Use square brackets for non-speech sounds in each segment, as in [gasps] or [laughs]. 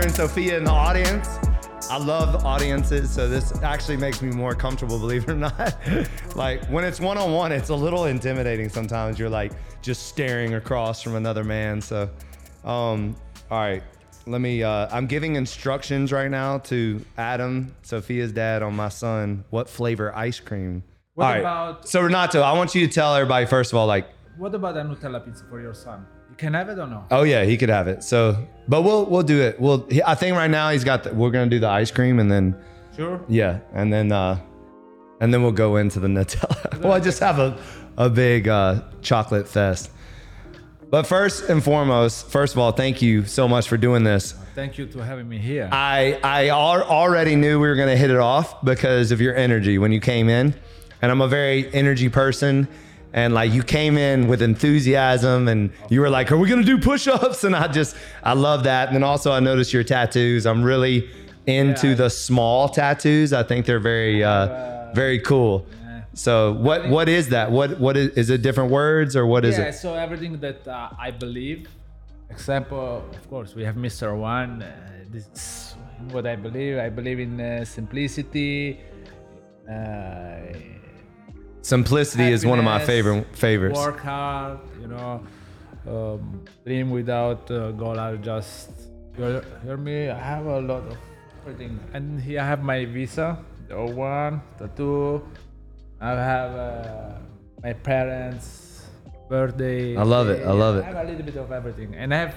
brother and Sophia in the audience. I love audiences, so this actually makes me more comfortable, [laughs] believe it or not. like when it's one on one, it's a little intimidating sometimes. You're like just staring across from another man. So, um, all right, let me. Uh, I'm giving instructions right now to Adam, Sophia's dad, on my son what flavor ice cream. What All right, about- So Renato, I want you to tell everybody first of all, like, What about a Nutella pizza for your son? Can have it or no? Oh yeah, he could have it. So, but we'll we'll do it. We'll. he- I think right now he's got. The, we're gonna do the ice cream and then Sure. yeah, and then uh, and then we'll go into the [laughs] Nutella. well, I just have a a big uh, chocolate fest. But first and foremost, first of all, thank you so much for doing this. Thank you for having me here. I I al- already knew we were gonna hit it off because of your energy when you came in, and I'm a very energy person, and like you came in with enthusiasm, and you were like, "Are we gonna do push-ups?" [laughs] And I just I love that. And then also I noticed your tattoos. I'm really into Yeah. the small tattoos. I think they're very uh, very cool. So what what is that? What what is is it? Different words or what is yeah, it? so everything that uh, I believe, example, of course, we have Mr. One. Uh, this is what I believe. I believe in simplicity. uh, simplicity. Is one of my favorite favorites. Work hard, you know. Um, dream without uh, goal are just. You hear me? I have a lot of everything, and here I have my visa, the O1, the two. I have uh, my parents' birthday. I love it, I love it. I have a little bit of everything, and I have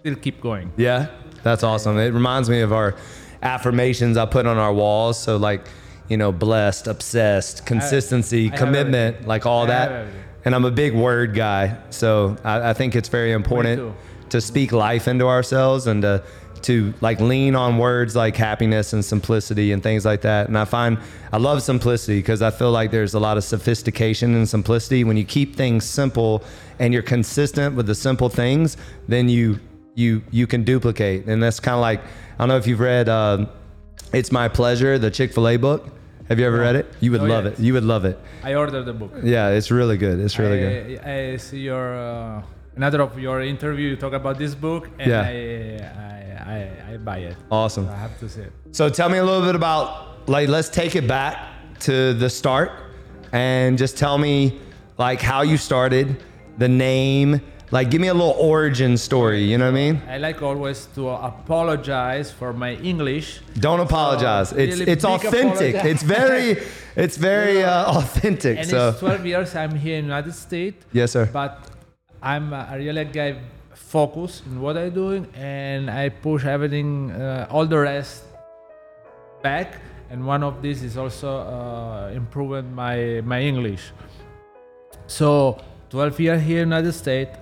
still keep going. Yeah, that's awesome. It reminds me of our affirmations I put on our walls. So like, you know, blessed, obsessed, consistency, I have commitment, like all I that. And I'm a big word guy, so I, I think it's very important to speak life into ourselves and to to like lean on words like happiness and simplicity and things like that. And I find I love simplicity because I feel like there's a lot of sophistication in simplicity. When you keep things simple and you're consistent with the simple things, then you you you can duplicate. And that's kind of like I don't know if you've read uh, "It's My Pleasure," the Chick Fil A book. Have you ever read it? You would No, love it. You would love it. I ordered the book. Yeah, it's really good. It's really good. I, I see your uh, another of your interview. You talk about this book, and Yeah. I, I, I I buy it. Awesome. I have to say it. So tell me a little bit about like let's take it back to the start and just tell me like how you started, the name, like give me a little origin story, you know what I mean? I like always to apologize for my English. Don't apologize. So, it's really it's authentic. apologize. It's very [laughs] it's very uh, authentic. And so it's 12 years I'm here in United States. Yes, sir. But I'm a really guy focused in what I'm doing, and I push everything, uh, all the rest back. And one of these is also uh, improving my my English. So 12 years here in the United States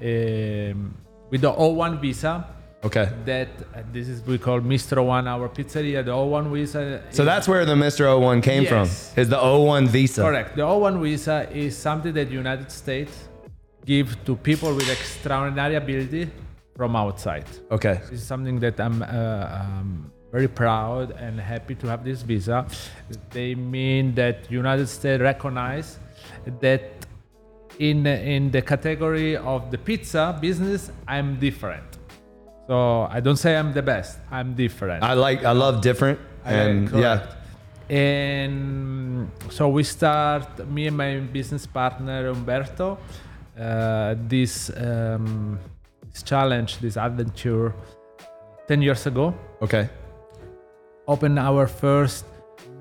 um, with the O1 visa. okay. That uh, this is we call Mr. O1. our pizzeria. The O1 visa. So that's where the Mr. O1 came Yes. from. Is the O1 visa. Correct. The O1 visa is something that the United States give to people with extraordinary ability from outside. Okay. This is something that I'm uh, um, very proud and happy to have this visa. They mean that United States recognize that in in the category of the pizza business, I'm different. So I don't say I'm the best. I'm different. I like I love different and yeah. And so we start, me and my business partner Umberto, uh, this, um, this challenge, this adventure 10 years ago. Okay. Open our first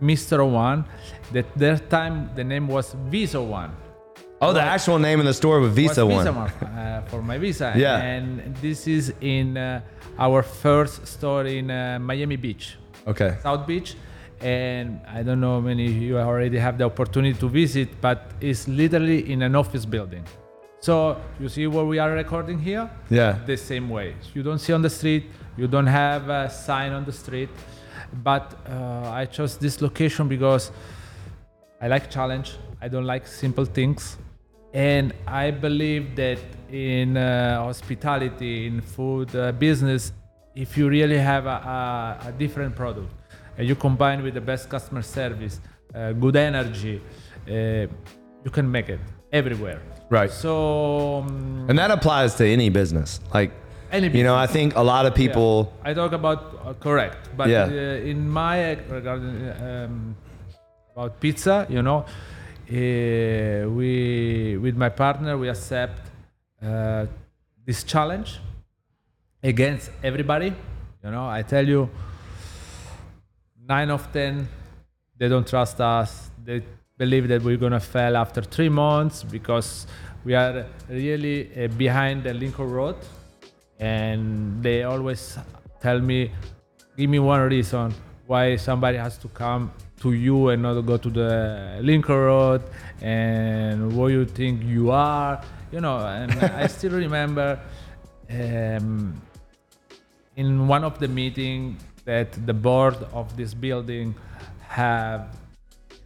Mr. One. That that time the name was Visa One. Oh, the actual name of the store was Visa was one. Visa uh, for my visa. [laughs] Yeah. And this is in uh, our first store in uh, Miami Beach. Okay. South Beach. And I don't know how many of you already have the opportunity to visit, but it's literally in an office building. So you see where we are recording here? Yeah. The same way. You don't see on the street, you don't have a sign on the street. But uh, I chose this location because I like challenge. I don't like simple things. And I believe that in uh, hospitality, in food uh, business, if you really have a, a, a different product and you combine with the best customer service, uh, good energy, uh, you can make it everywhere. Right. So, um, And that applies to any business. Like Any You know. I think a lot of Yeah. people. I talk about uh, correct, but Yeah. uh, in my regarding um, about pizza, you know, we with my partner we accept uh, this challenge against everybody. You know, I tell you, nine of ten, they don't trust us. They believe that we're gonna fail after three months because we are really uh, behind the Lincoln Road, and they always tell me, give me one reason why somebody has to come to you and not go to the Lincoln Road, and what you think you are, you know. And [laughs] I still remember. Um, in one of the meeting that the board of this building have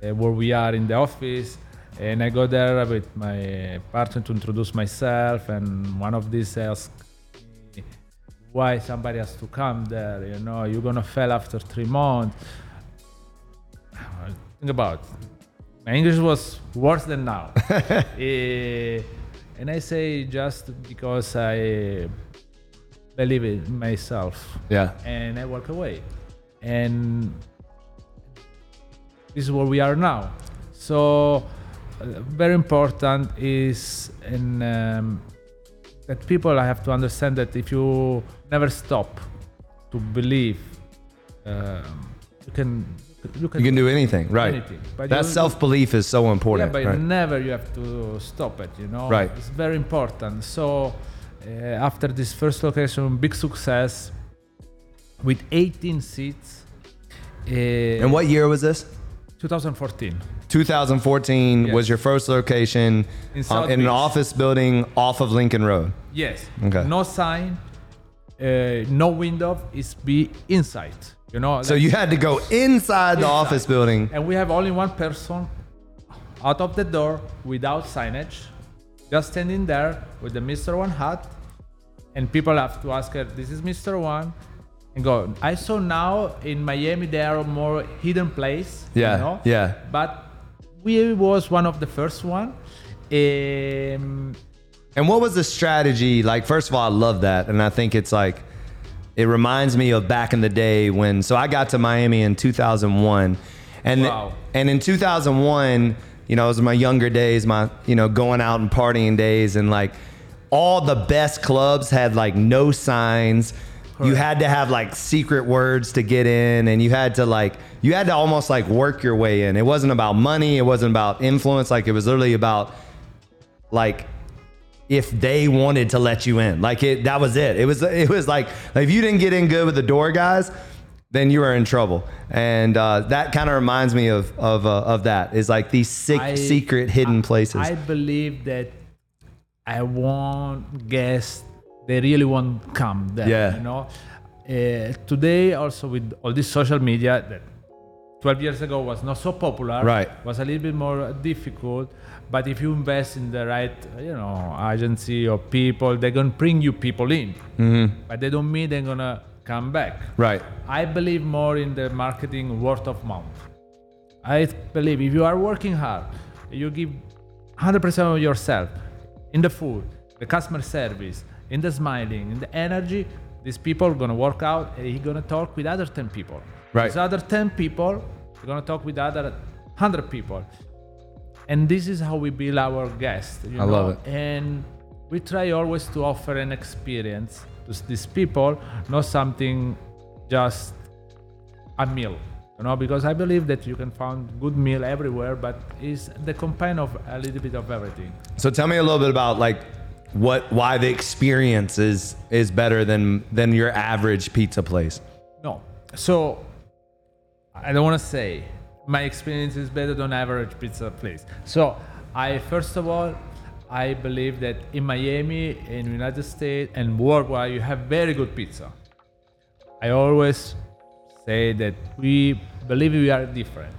uh, where we are in the office and i go there with my partner to introduce myself and one of these asked why somebody has to come there you know you're gonna fail after three months think about my english was worse than now [laughs] Eh, and i say just because i believe in myself Yeah. and I walk away. And this is where we are now. So, uh, very important is in, um, that people have to understand that if you never stop to believe, um, you can you can, do anything, right? anything. That self belief is so yeah, important. but right? never you have to stop it. You know, Right. It's very important. So uh, after this first location, big success with 18 seats. Uh, And what year was this? 2014. 2014 Yes. was your first location In um, in an office building off of Lincoln Road. Yes. Okay. No sign, uh, no window. It's be inside. You know. So like- you had to go inside the Inside. office building. and we have only one person out of the door without signage, just standing there with the Mr. One hat, and people have to ask her, "This is Mr. One," and go. I saw now in Miami there are more hidden place. Yeah, You know? yeah. But we was one of the first one. Um, And what was the strategy? Like, first of all, I love that. And I think it's like, it reminds me of back in the day when, so I got to Miami in 2001. And, Wow. and in 2001, you know, it was my younger days, my, you know, going out and partying days. And like, all the best clubs had like no signs. You had to have like secret words to get in, and you had to like, you had to almost like work your way in. It wasn't about money, it wasn't about influence. Like, it was literally about like if they wanted to let you in. Like it that was it. It was it was like if you didn't get in good with the door guys, then you were in trouble. And uh, that kind of reminds me of of uh, of that is like these sick I- secret hidden places. I believe that I want guests. They really want to come there. Yeah. You know, uh, today also with all this social media that 12 years ago was not so popular. Right. Was a little bit more difficult. But if you invest in the right, you know, agency or people, they're gonna bring you people in. Mm-hmm. But they don't mean they're gonna come back. right. I believe more in the marketing word of mouth. I believe if you are working hard, you give 100% of yourself in the food, the customer service, in the smiling, in the energy, these people are gonna work out and you're gonna talk with other 10 people. Right. These other 10 people, you're gonna talk with other 100 people. And this is how we build our guests. You I know? love it. And we try always to offer an experience to these people, not something just a meal. You know, because I believe that you can find good meal everywhere, but it's the combine of a little bit of everything. So tell me a little bit about like what why the experience is is better than than your average pizza place. No. So I don't want to say my experience is better than average pizza place. So I first of all I believe that in Miami, in United States, and worldwide, you have very good pizza. I always say that we believe we are different.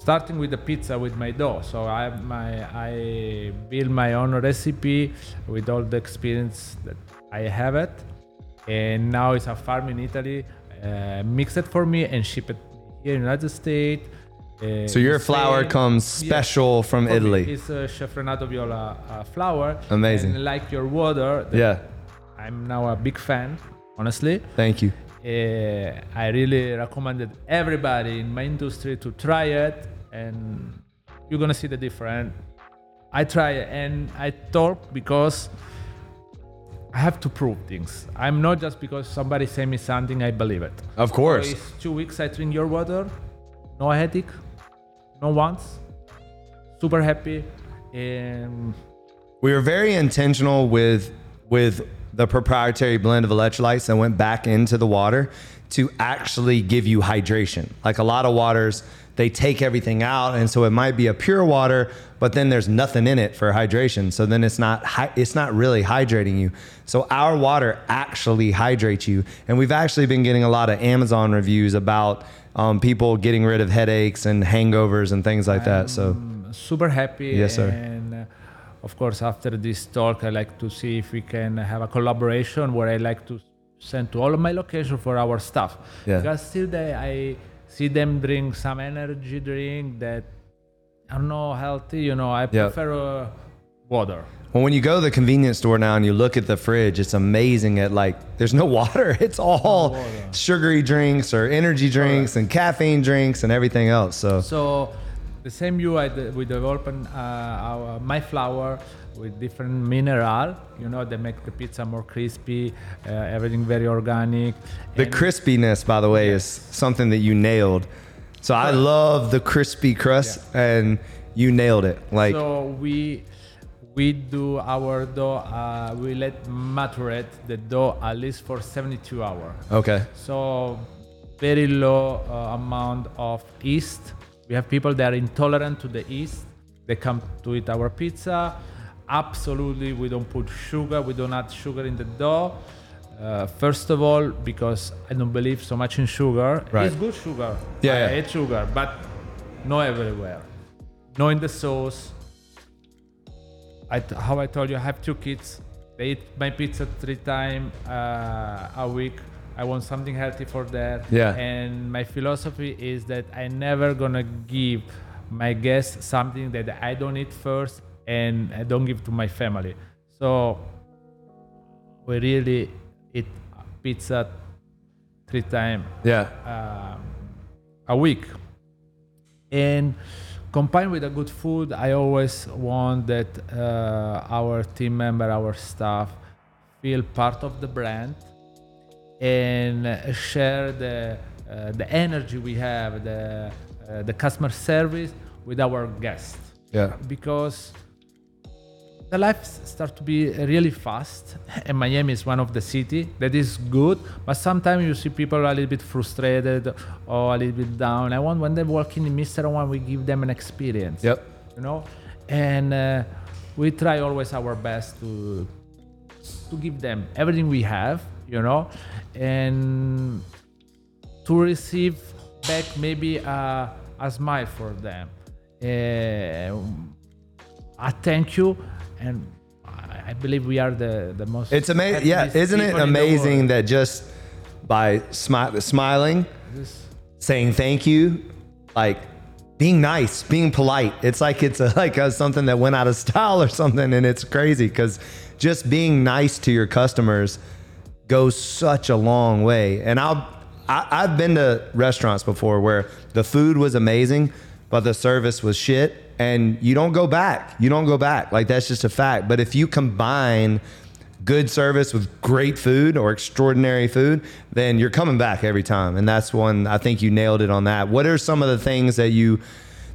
Starting with the pizza with my dough, so I my I build my own recipe with all the experience that I have it, and now it's a farm in Italy, uh, mix it for me and ship it here in the United States. Uh, So your flour comes Yeah. special from For me, Italy. It's a Chef Renato Viola uh, flour. Amazing. And like your water, Yeah. I'm now a big fan, honestly. Thank you. Uh, I really recommended everybody in my industry to try it, and you're gonna see the difference. I try it, and I talk because I have to prove things. I'm not just because somebody say me something, I believe it. Of course. It's two weeks I drink your water, no headache, no once, super happy, and We were very intentional with with the proprietary blend of electrolytes and went back into the water to actually give you hydration. Like a lot of waters, they take everything out, and so it might be a pure water, but then there's nothing in it for hydration. So then it's not it's not really hydrating you. So our water actually hydrates you, and we've actually been getting a lot of Amazon reviews about um, people getting rid of headaches and hangovers and things like that. So super happy. Yes, sir. And uh, of course, after this talk, I like to see if we can have a collaboration where I like to send to all of my locations for our staff. Yeah. Because still, they, I see them drink some energy drink that are not healthy. You know, I Yeah. prefer uh, water. Well, when you go to the convenience store now and you look at the fridge, it's amazing at like there's no [laughs] water. It's all water. sugary drinks or energy drinks and caffeine drinks and everything else. So So the same you I de- we developed uh, our my flour with different mineral. You know, they make the pizza more crispy. Uh, everything very organic. the And- crispiness, by the way, is something that you nailed. So I love the crispy crust and you nailed it. Like so we we do our dough. Uh, we let maturate the dough at least for 72 hours. okay, So very low uh, amount of yeast. We have people that are intolerant to the yeast. They come to eat our pizza. Absolutely, we don't put sugar. We don't add sugar in the dough. Uh, first of all, because I don't believe so much in sugar. Right. It's good sugar. Yeah, I yeah. hate sugar, but not everywhere. No in the sauce. I t- how I told you, I have two kids. They eat my pizza three times uh, a week. I want something healthy for that. Yeah. And my philosophy is that I never gonna give my guests something that I don't eat first and I don't give to my family. So we really eat pizza three times yeah, um, a week. And combined with a good food, I always want that uh, our team member, our staff, feel part of the brand and uh, share the uh, the energy we have, the uh, the customer service with our guests yeah, because the life start to be really fast and miami is one of the city that is good but sometimes you see people are a little bit frustrated or a little bit down. I want when they walk in mr one we give them an experience yep, you know? And uh, we try always our best to to give them everything we have you know? And to receive back maybe a, a smile for them. Uh, a thank you and I believe we are the, the most it's amazing. Yeah, isn't it people in the amazing that just by smi- smiling, saying thank you, like being nice, being polite. It's like it's a, [laughs] like a, something that went out of style or something, and it's crazy because just being nice to your customers goes such a long way. And I'll I, I've been to restaurants before where the food was amazing, but the service was shit, and you don't go back. You don't go back. Like that's just a fact. But if you combine good service with great food or extraordinary food, then you're coming back every time. And that's one I think you nailed it on that. What are some of the things that you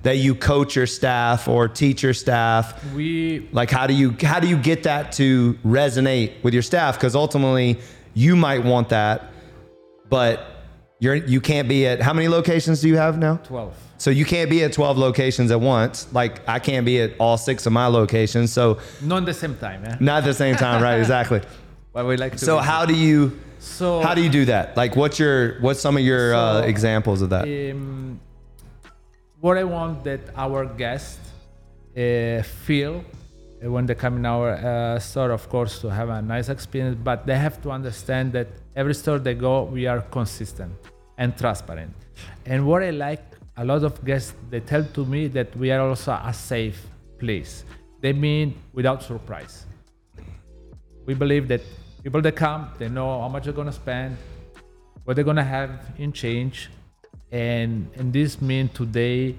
that you coach your staff or teach your staff? we Like how do you how do you get that to resonate with your staff? Because ultimately you might want that, but you're you can't be at how many locations do you have now? 12 So you can't be at 12 locations at once. Like I can't be at all six of my locations. So not at the same time eh? not at the same time, right? [laughs] Exactly. but we like to So how do you so how do you do that? Like what's your what's some of your uh, examples of that? um, what I want that our guests uh, feel uh, when they come in our uh, store, of course, to have a nice experience, but they have to understand that every store they go, we are consistent and transparent. And what I like, a lot of guests they tell to me that we are also a safe place. They mean without surprise. We believe that People that come, they know how much they're gonna spend, what they're gonna have in change, and and this means today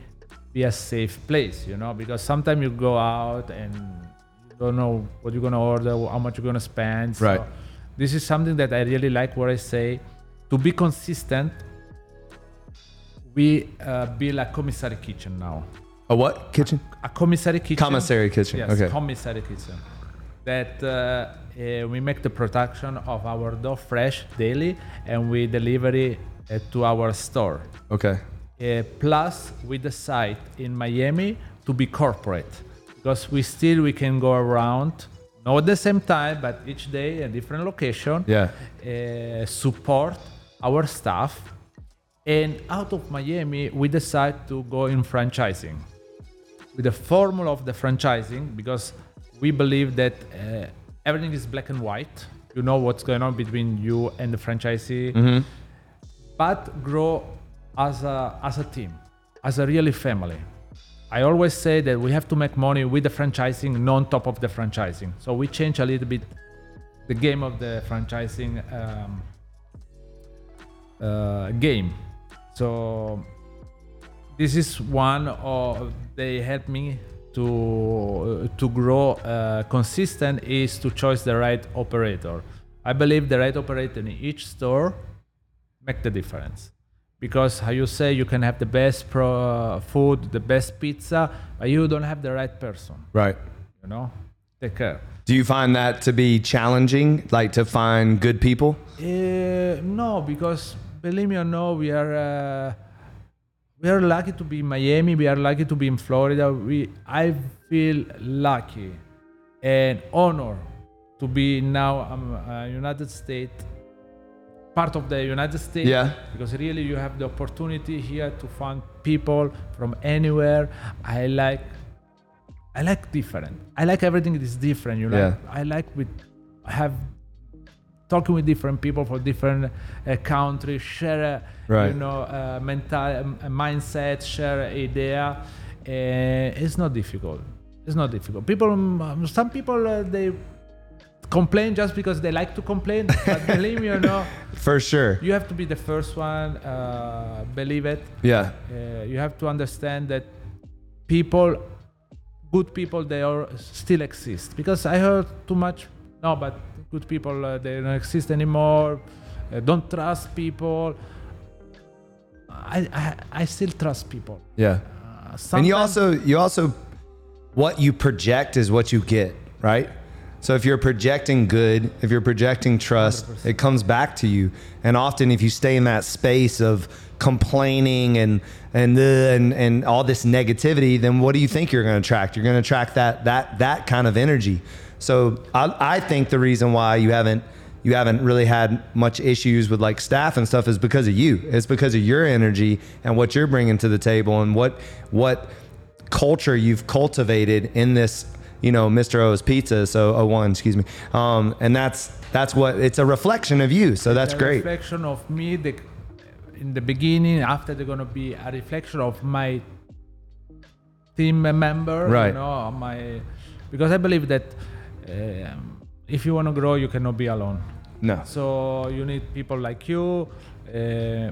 be a safe place, you know, because sometimes you go out and you don't know what you're gonna order, how much you're gonna spend. So Right. This is something that I really like. What I say, to be consistent, we uh, build a commissary kitchen now. A what kitchen? A commissary kitchen. Commissary kitchen. Yes, okay. commissary kitchen. That uh, uh, we make the production of our dough fresh daily, and we deliver it uh, to our store. okay. Uh, plus, we decide in Miami to be corporate because we still we can go around, not at the same time, but each day a different location. Yeah. Uh, support our staff, and out of Miami, we decide to go in franchising with the formula of the franchising because we believe that uh, everything is black and white. You know what's going on between you and the franchisee, but grow as a as a team, as a really family. I always say that we have to make money with the franchising, not on top of the franchising. So we change a little bit the game of the franchising um, uh, game. So this is one of they help me to to grow uh, consistent is to choose the right operator. I believe the right operator in each store make the difference because how you say you can have the best pro food, the best pizza, but you don't have the right person. Right. You know, take care. Do you find that to be challenging, like to find good people? Uh, no, because believe me or no, we are uh, we are lucky to be in Miami. We are lucky to be in Florida. We I feel lucky and honor to be now um, uh, United States part of the United States. Yeah. Because really, you have the opportunity here to find people from anywhere. I like. I like different. I like everything that is different. You know. Yeah. I like with I have talking with different people for different uh, countries, share uh, Right. you know uh, mental um, uh, mindset, share idea. Uh, it's not difficult. It's not difficult. People, um, some people uh, they complain just because they like to complain. but [laughs] believe me or no, For sure. you have to be the first one. Uh, believe it. Yeah. Uh, you have to understand that people, good people, they are still exist. Because I heard too much. No, but good people uh, they don't exist anymore. Uh, don't trust people. I, I I still trust people. Yeah. Uh, And you also you also what you project is what you get, right? So if you're projecting good, if you're projecting trust, 100%. it comes back to you. And often if you stay in that space of complaining and and the, and and all this negativity, then what do you think you're going to attract? You're going to attract that that that kind of energy. So I, I think the reason why you haven't you haven't really had much issues with like staff and stuff is because of you. It's because of your energy and what you're bringing to the table and what what culture you've cultivated in this, you know, Mr. O's Pizza. So O one, excuse me. Um, and that's that's what it's a reflection of you. So that's a great. reflection of me the, in the beginning after they're gonna be a reflection of my team member Right. you know my because i believe that um, if you want to grow you cannot be alone No. so you need people like you uh,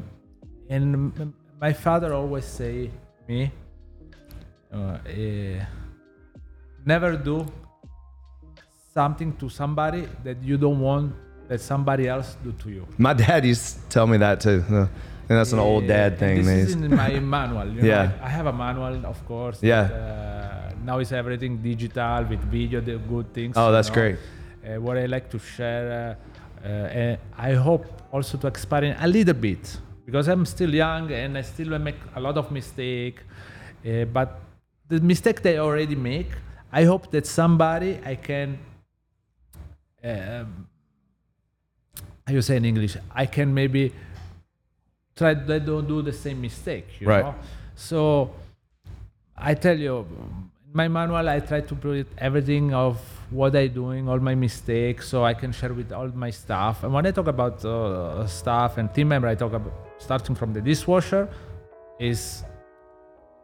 and my father always say me uh, eh, never do something to somebody that you don't want that somebody else do to you My dad used to tell me that too. Uh, And that's an old dad thing. This is in my [laughs] manual. You know, Yeah. I have a manual, of course. Yeah. that, uh, now is everything digital with video, the good things. Oh, that's know. great. Uh, what I like to share, uh, uh, and I hope also to expand a little bit because I'm still young and I still make a lot of mistake. Uh, but the mistake they already make, I hope that somebody I can. Um, how you say in English? I can maybe try they don't do the same mistake you Right. know so i tell you my manual i try to put everything of what i doing all my mistakes so i can share with all my staff and when i talk about uh, staff and team member i talk about starting from the dishwasher is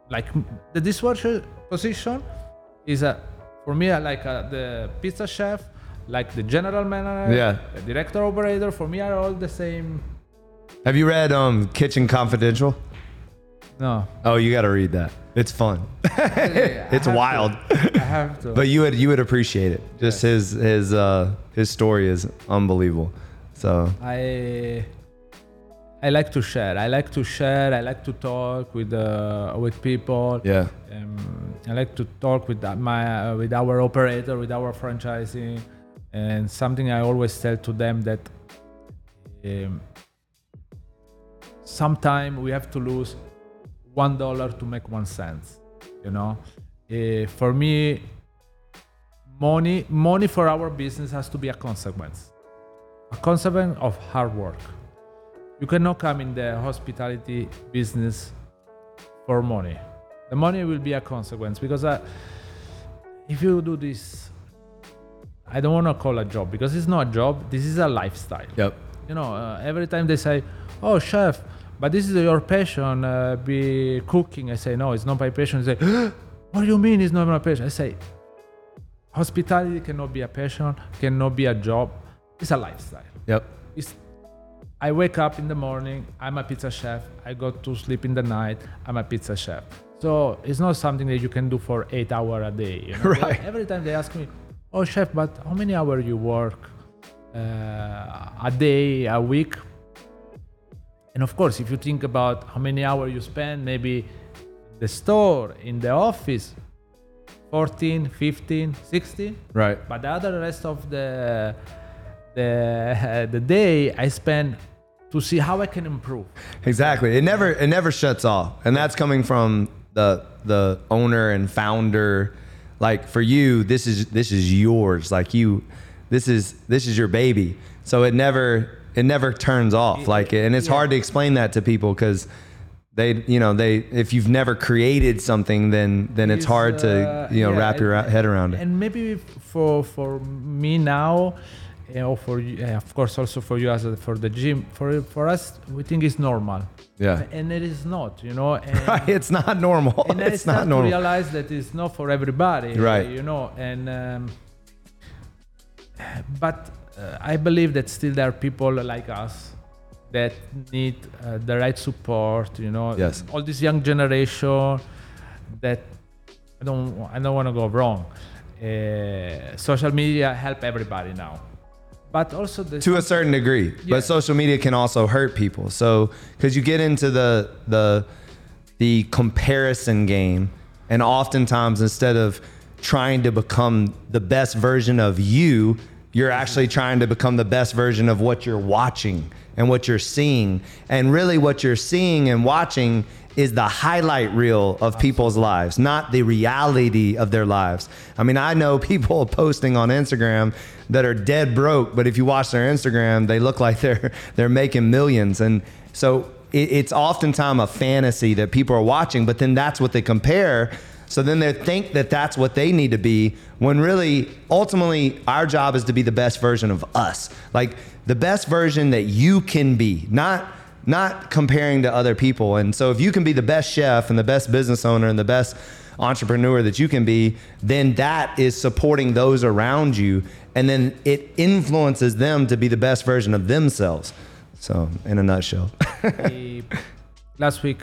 like the dishwasher position is a for me like uh, the pizza chef like the general manager, Yeah. the director operator, for me are all the same. Have you read um, Kitchen Confidential? No, Oh, you got to read that. It's fun. [laughs] it's wild. I have to. but you would you would appreciate it. Just his his uh, his story is unbelievable. So I I like to share. I like to share. I like to talk with uh, with people. yeah, Um, I like to talk with that- my uh, with our operator, with our franchising, and something I always tell to them that um, sometime we have to lose one dollar to make one cent. You know, Uh, for me, money money for our business has to be a consequence, a consequence of hard work. You cannot come in the hospitality business for money. The money will be a consequence because uh, if you do this, I don't want to call a job because it's not a job. This is a lifestyle. yep, You know, uh, every time they say, "Oh, chef," but this is your passion, uh, be cooking. I say, "No, it's not my passion." They say, [gasps] "What do you mean it's not my passion?" I say, "Hospitality cannot be a passion, cannot be a job. It's a lifestyle." yep, It's, I wake up in the morning, I'm a pizza chef. I go to sleep in the night, I'm a pizza chef. So it's not something that you can do for eight hours a day. You [laughs] know? Right. Every time they ask me, "Oh, chef, but how many hours you work uh, a day, a week?" And of course, if you think about how many hours you spend, maybe the store, in the office, 14, 15, 16. right, But the other rest of the the [laughs] the day I spend to see how I can improve. exactly. It never it never shuts off, and that's coming from the the owner and founder. Like for you, this is this is yours. Like you, this is this is your baby. So it never it never turns off. Like and it's Yeah. hard to explain that to people because they you know they if you've never created something then then it's Is, hard to uh, you know yeah, wrap your and- head around it. And maybe for for me now, you know, for you, uh, of course also for you as a, for the gym, for for us we think it's normal, Yeah. and it is not. You know, [laughs] and, Right, it's not normal. and [laughs] it's not to normal. realize that it's not for everybody. Right. You know, and um, but uh, I believe that still there are people like us that need uh, the right support. You know, Yes. all this young generation that I don't I don't want to go wrong. Uh, social media help everybody now, but also the to a certain degree Yeah. but social media can also hurt people so because you get into the the the comparison game and oftentimes instead of trying to become the best version of you you're actually trying to become the best version of what you're watching and what you're seeing and really what you're seeing and watching is the highlight reel of people's lives, not the reality of their lives. I mean, I know [laughs] people posting on Instagram that are dead broke, but if you watch their Instagram, they look like they're [laughs] they're making millions. And so it, it's oftentimes a fantasy that people are watching, but then that's what they compare. So then they think that that's what they need to be when really, ultimately, our job is to be the best version of us. Like the best version that you can be, not not comparing to other people. And so if you can be the best chef and the best business owner and the best entrepreneur that you can be, then that is supporting those around you. And then it influences them to be the best version of themselves. So, in a nutshell. [laughs] Last week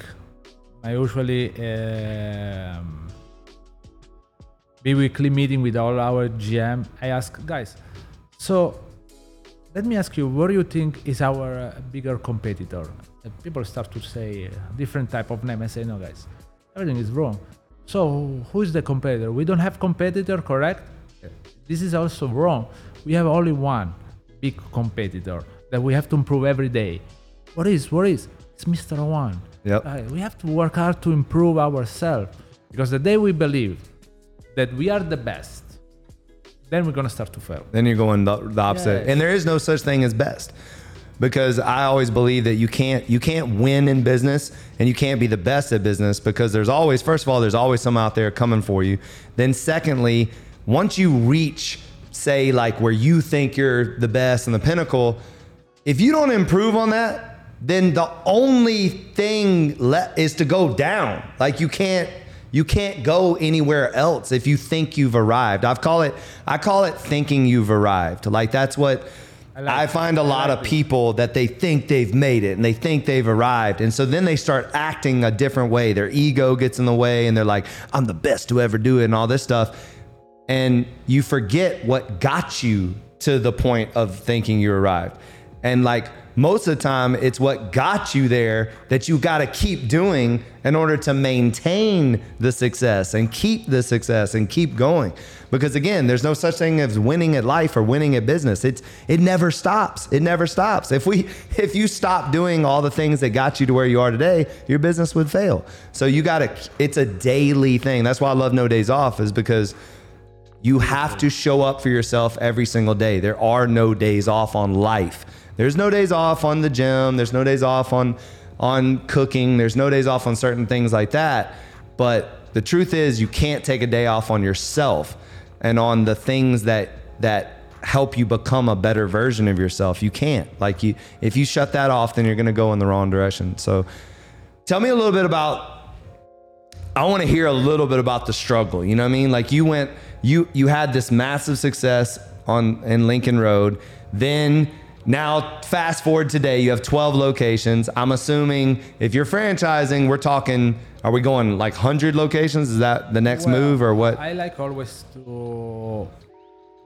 I usually um, bi-weekly meeting with all our GM. I ask guys, so let me ask you, what do you think is our uh, bigger competitor? And people start to say uh, different type of name. I say, no, guys, everything is wrong. So who is the competitor? We don't have competitor, correct? This is also wrong. We have only one big competitor that we have to improve every day. What is? What is? It's Mr. One. Yep. Uh, we have to work hard to improve ourselves because the day we believe that we are the best, then we're gonna start to fail. then you're going the, the opposite. Yes. And there is no such thing as best. Because I always believe that you can't you can't win in business and you can't be the best at business because there's always first of all there's always some out there coming for you. Then secondly, once you reach say like where you think you're the best and the pinnacle, if you don't improve on that, then the only thing le- is to go down. Like you can't you can't go anywhere else if you think you've arrived. I've call it I call it thinking you've arrived. Like that's what I, like I find a lot like of people that they think they've made it and they think they've arrived. And so then they start acting a different way. Their ego gets in the way and they're like, I'm the best to ever do it and all this stuff. And you forget what got you to the point of thinking you arrived. And like most of the time, it's what got you there that you got to keep doing in order to maintain the success and keep the success and keep going. Because again, there's no such thing as winning at life or winning at business. It's it never stops. It never stops. If we [laughs] if you stop doing all the things that got you to where you are today, your business would fail. So you got to it's a daily thing. That's why I love no days off is because you have to show up for yourself every single day. There are no days off on life. There's no days off on the gym. There's no days off on on cooking. There's no days off on certain things like that. But the truth is, you can't take a day off on yourself and on the things that that help you become a better version of yourself. You can't. Like you, if you shut that off, then you're going to go in the wrong direction. So, tell me a little bit about. I want to hear a little bit about the struggle. You know what I mean? Like you went, you you had this massive success on in Lincoln Road, then now, fast forward today, you have 12 locations. I'm assuming if you're franchising, we're talking, are we going like 100 locations? Is that the next well, move or what? I like always to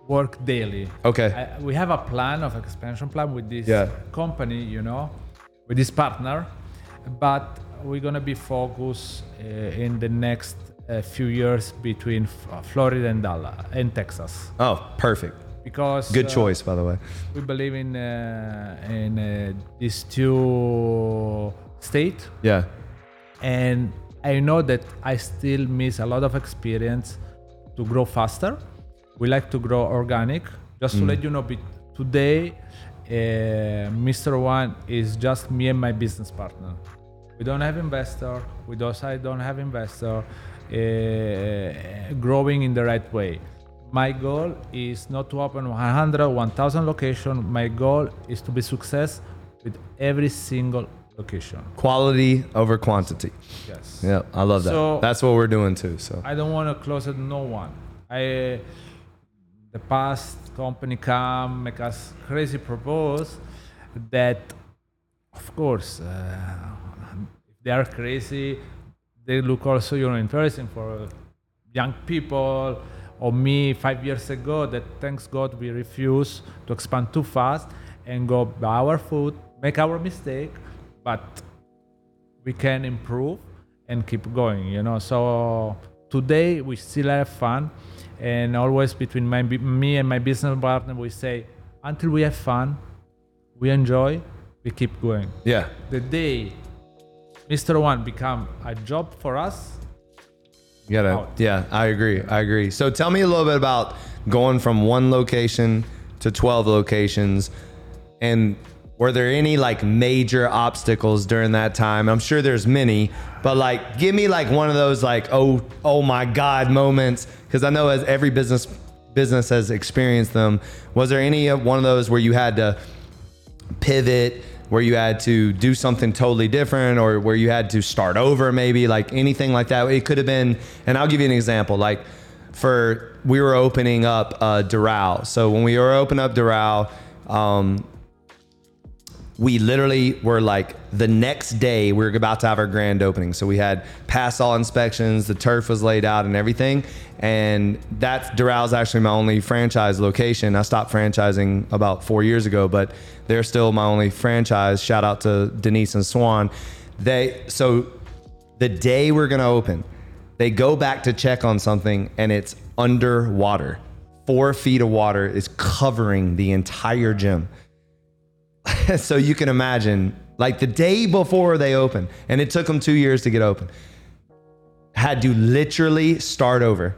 work daily. Okay. I, we have a plan of expansion plan with this yeah. company, you know, with this partner, but we're going to be focused uh, in the next uh, few years between Florida and Dallas and Texas. Oh, perfect because good uh, choice by the way. we believe in uh, in uh, these two state. Yeah. And i know that i still miss a lot of experience to grow faster. We like to grow organic. Just to mm. let you know today uh, mr one is just me and my business partner. We don't have investor. We also don't have investor uh, growing in the right way my goal is not to open 100 1000 location. My goal is to be success with every single location. Quality over quantity. Yes. Yeah i love that. So that's what we're doing too so. I don't want to close it no one. I the past company come make us crazy propose that of course uh, they are crazy they look also you know interesting for young people or me five years ago that thanks God we refuse to expand too fast and go by our foot, make our mistake, but we can improve and keep going, you know. So today we still have fun and always between my, me and my business partner we say until we have fun, we enjoy, we keep going. Yeah. The day Mr. One become a job for us, you gotta, out. yeah, I agree. I agree. So tell me a little bit about going from one location to 12 locations and were there any like major obstacles during that time? I'm sure there's many, but like give me like one of those like oh oh my god moments because I know as every business business has experienced them. Was there any one of those where you had to pivot where you had to do something totally different or where you had to start over maybe like anything like that it could have been and i'll give you an example like for we were opening up uh, Doral. So when we were opening up Doral, um, we literally were like the next day we were about to have our grand opening. So we had passed all inspections, the turf was laid out and everything. And that's Doral's actually my only franchise location. I stopped franchising about four years ago, but they're still my only franchise. Shout out to Denise and Swan. They so the day we're gonna open, they go back to check on something and it's underwater. Four feet of water is covering the entire gym. [laughs] so you can imagine, like the day before they open, and it took them two years to get open, had to literally start over.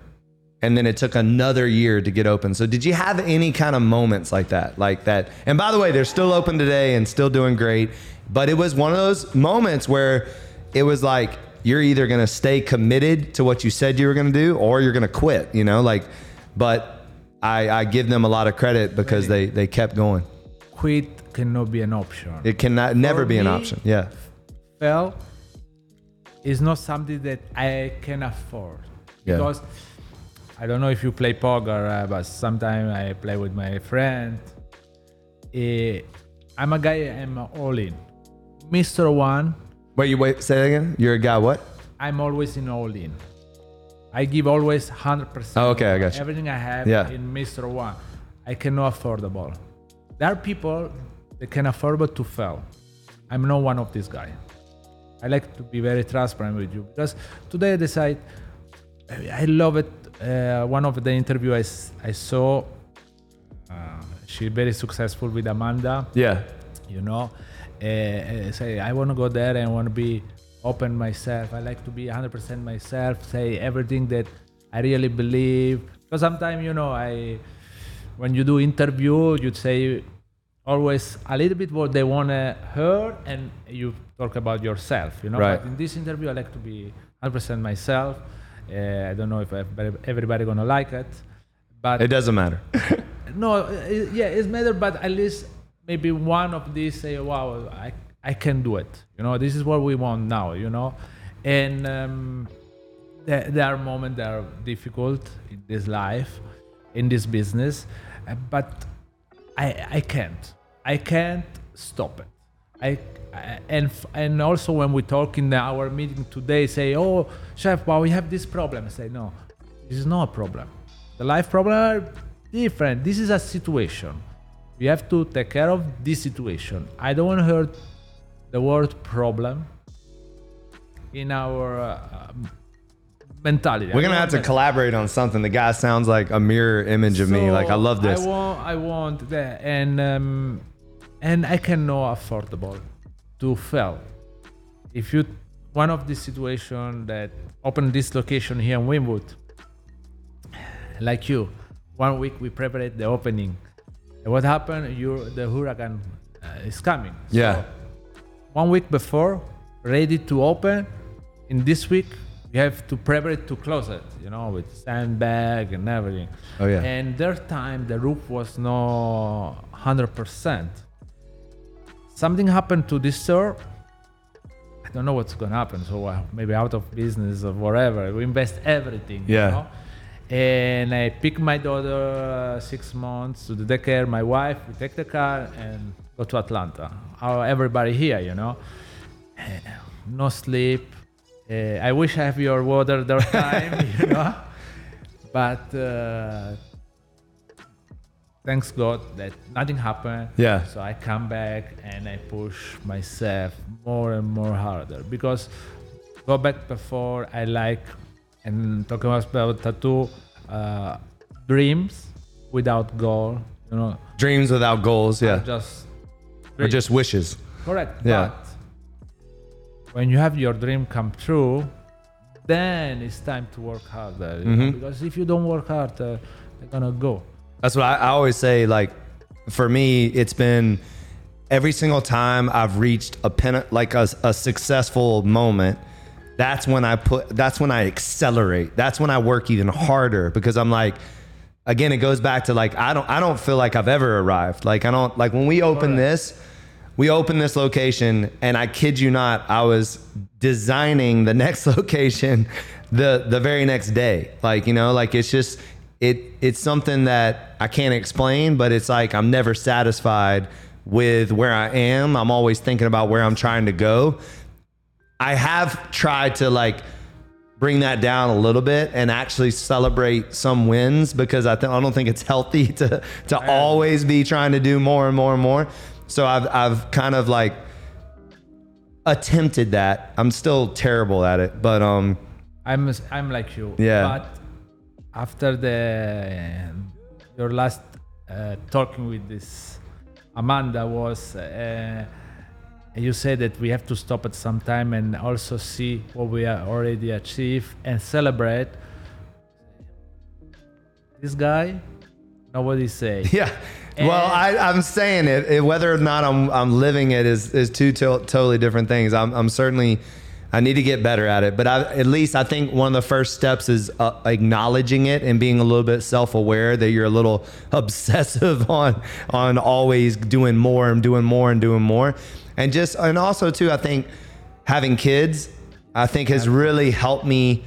And then it took another year to get open. So, did you have any kind of moments like that? Like that? And by the way, they're still open today and still doing great. But it was one of those moments where it was like, you're either going to stay committed to what you said you were going to do or you're going to quit, you know? Like, but I, I give them a lot of credit because they, they kept going. Quit cannot be an option. It cannot never be an option. Yeah. Well, it's not something that I can afford Yeah. because I don't know if you play poker, uh, but sometimes I play with my friend. Eh, I'm a guy. I'm all in. Mr. One, Wait, you wait. Say that again. You're a guy. What? I'm always in all in. I give always 100%. Oh, okay, I got you. Everything I have Yeah. in Mr. One. I cannot afford the ball. There are people that can afford but to fail. I'm not one of these guys. I like to be very transparent with you because today I decide I love it. Uh, one of the interview I saw, uh, she very successful with Amanda Yeah. you know uh, say i want to go there and want to be open myself i like to be 100% myself say everything that i really believe because sometimes you know i when you do interview you say always a little bit what they want to hear and you talk about yourself you know Right. but in this interview i like to be 100% myself uh, i don't know if everybody, gonna like it but It doesn't matter. [laughs] no, i- yeah, it's matter, but at least maybe one of these say, "Wow, I I can do it." You know, this is what we want now. You know, and um, there, there are moments that are difficult in this life, in this business, uh, but I I can't. I can't stop it. I, I and and also when we talk in our meeting today, say, "Oh, chef, well, we have this problem." I say, "No, this is not a problem. The life problem are different. This is a situation. We have to take care of this situation. I don't want to hear the word problem in our uh, mentality. We're gonna have to collaborate on something. The guy sounds like a mirror image of me. Like I love this. I want, I want that, and um, and I cannot affordable to fail. If you one of the situation that open this location here in Wynwood, like you, one week we prepared the opening. And what happened? You the hurricane uh, is coming. Yeah. one week before, ready to open. In this week, we have to prepare it to close it, you know, with sandbag and everything. Oh, yeah. And their time, the roof was no 100%. Something happened to this store. I don't know what's gonna happen. So uh, maybe out of business or whatever. We invest everything. Yeah. You know? And I pick my daughter uh, six months to the daycare. My wife, we take the car and go to Atlanta. Our, everybody here, you know. [sighs] No sleep. Uh, I wish I have your water their time, [laughs] you know. But uh, thanks God that nothing happened. Yeah. So I come back and I push myself more and more harder because go back before I like and talking about tattoo uh, dreams without goal. You know, Dreams without goals. Yeah. just Or just wishes. Correct. Yeah. When you have your dream come true, then it's time to work harder. Mhm. Because if you don't work harder, they're gonna go. That's what I, I always say. Like, for me, it's been every single time I've reached a pen, like a, a successful moment. That's when I put. That's when I accelerate. That's when I work even harder because I'm like, again, it goes back to like I don't. I don't feel like I've ever arrived. Like I don't. Like when we open this, we opened this location, and I kid you not, I was designing the [laughs] next location the the very next day. Like you know, like it's just it it's something that I can't explain, but it's like I'm never satisfied with where I am. I'm always thinking about where I'm trying to go. I have tried to like bring that down a little bit and actually celebrate some wins because I, th- I don't think it's healthy [laughs] to to always be trying to do more and more and more. So I've I've kind of like attempted that. I'm still terrible at it, but um I'm I'm like you. Yeah. But after the your last uh, talking with this Amanda was uh, you said that we have to stop at some time and also see what we are already achieved and celebrate. This guy, nobody say. [laughs] yeah. Well, I, I'm saying it, it. Whether or not I'm I'm living it is is two to- totally different things. I'm I'm certainly I need to get better at it, but I, at least I think one of the first steps is uh, acknowledging it and being a little bit self aware that you're a little [laughs] obsessive [laughs] on on always doing more and doing more and doing more, and just and also too I think having kids I think has really helped me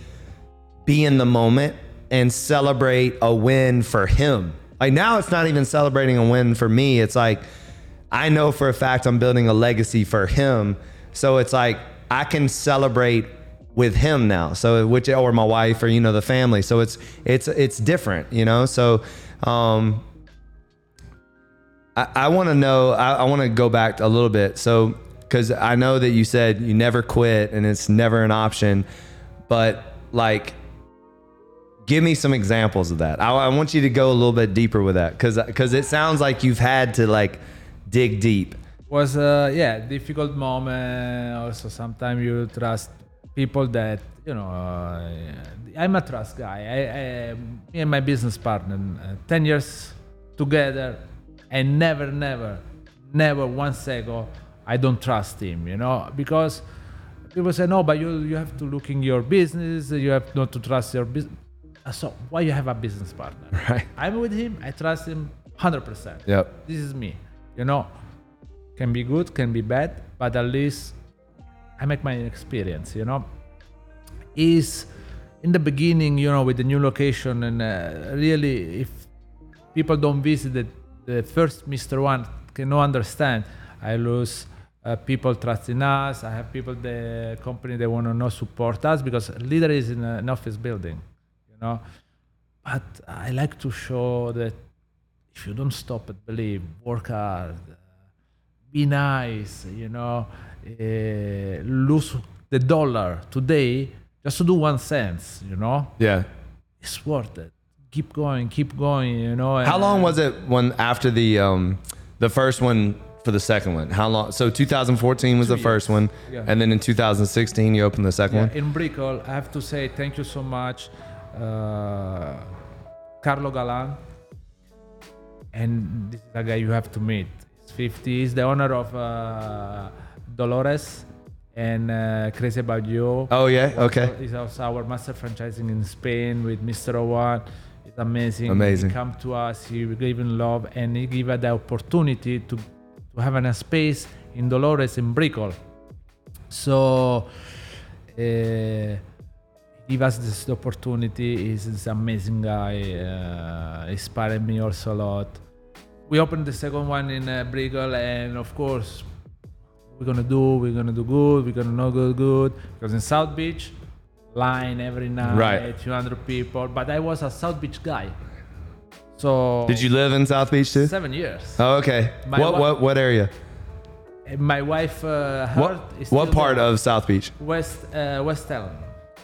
be in the moment and celebrate a win for him. Like now it's not even celebrating a win for me. It's like I know for a fact I'm building a legacy for him. So it's like I can celebrate with him now. So which or my wife or you know the family. So it's it's it's different, you know. So um I, I want to know. I, I want to go back a little bit. So, because I know that you said you never quit and it's never an option, but like, give me some examples of that. I, I want you to go a little bit deeper with that because because it sounds like you've had to like dig deep. was uh, yeah difficult moment also sometimes you trust people that you know uh, i'm a trust guy I, I me and my business partner uh, 10 years together and never never never one second i don't trust him you know because people say no but you you have to look in your business you have not to trust your business so why you have a business partner? [laughs] Right. i'm with him. I trust him 100% Yep. this is me. You know can be good can be bad but at least i make my experience you know. Is in the beginning you know with the new location and uh, really if people don't visit the, the first mr one cannot understand i lose uh, people trusting us. I have people the company they want to not support us because leader is in an office building you know but i like to show that if you don't stop at believe work hard uh, be nice you know uh, lose the dollar today just to do one cents you know Yeah. it's worth it keep going keep going you know How long was it when after the um the first one for the second one? How long? So 2014 was the first one, Yeah. and then in 2016 you opened the second Yeah, one. in Brickell, I have to say thank you so much, uh, Carlo Galan. And this is a guy you have to meet. He's 50. He's the owner of uh, Dolores and uh, Crazy About You. Oh yeah. Okay. He's also our master franchising in Spain with Mr. One. It's amazing. Amazing. He come to us, he gave him love, and he gave us the opportunity to, to have a space in Dolores in Brickell. So, uh, give us this opportunity. He's this amazing guy. Uh, inspired me also a lot. We opened the second one in uh, and of course, we're gonna do, we're gonna do good, we're gonna know good, good. Because in South Beach, line every night, Right. 200 people. But I was a South Beach guy. So Did you live in South Beach too? seven years? Oh, okay. My what what what area? My wife uh, What what part there. of South Beach? West uh, West Elm?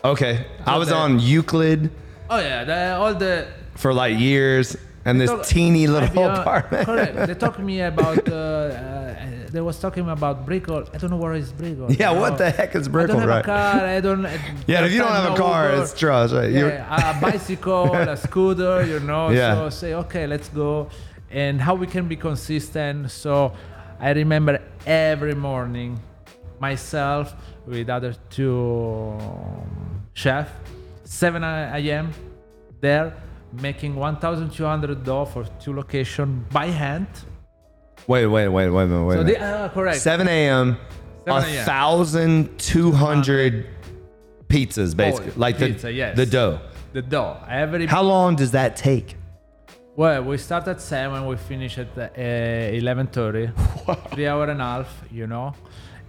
Okay, I was on Euclid Oh yeah, the, all the for like years, and this talk- teeny little IBR [laughs] apartment. Correct. They talked to me about. Uh, uh, they was talking about Brickell. I don't know where is Brickell. Yeah, what the heck is I don't have right? a car. I don't. [laughs] Yeah, if you don't have a car, it's trash. Right? Yeah, a [laughs] bicycle, a scooter, you know. Yeah. So say, okay, let's go, and how we can be consistent. So I remember every morning, myself with other two chef, 7 a.m. there, making 1,200 dough for two location by hand. Wait, wait, wait, wait, wait, wait. So they uh, correct. 7 a.m. A thousand two hundred pizzas, basically, Oh, like pizza, the yes. the dough. the dough. Every How long does that take? Well, we start at seven. We finish at uh, eleven thirty. [laughs] Three hour and a half. You know,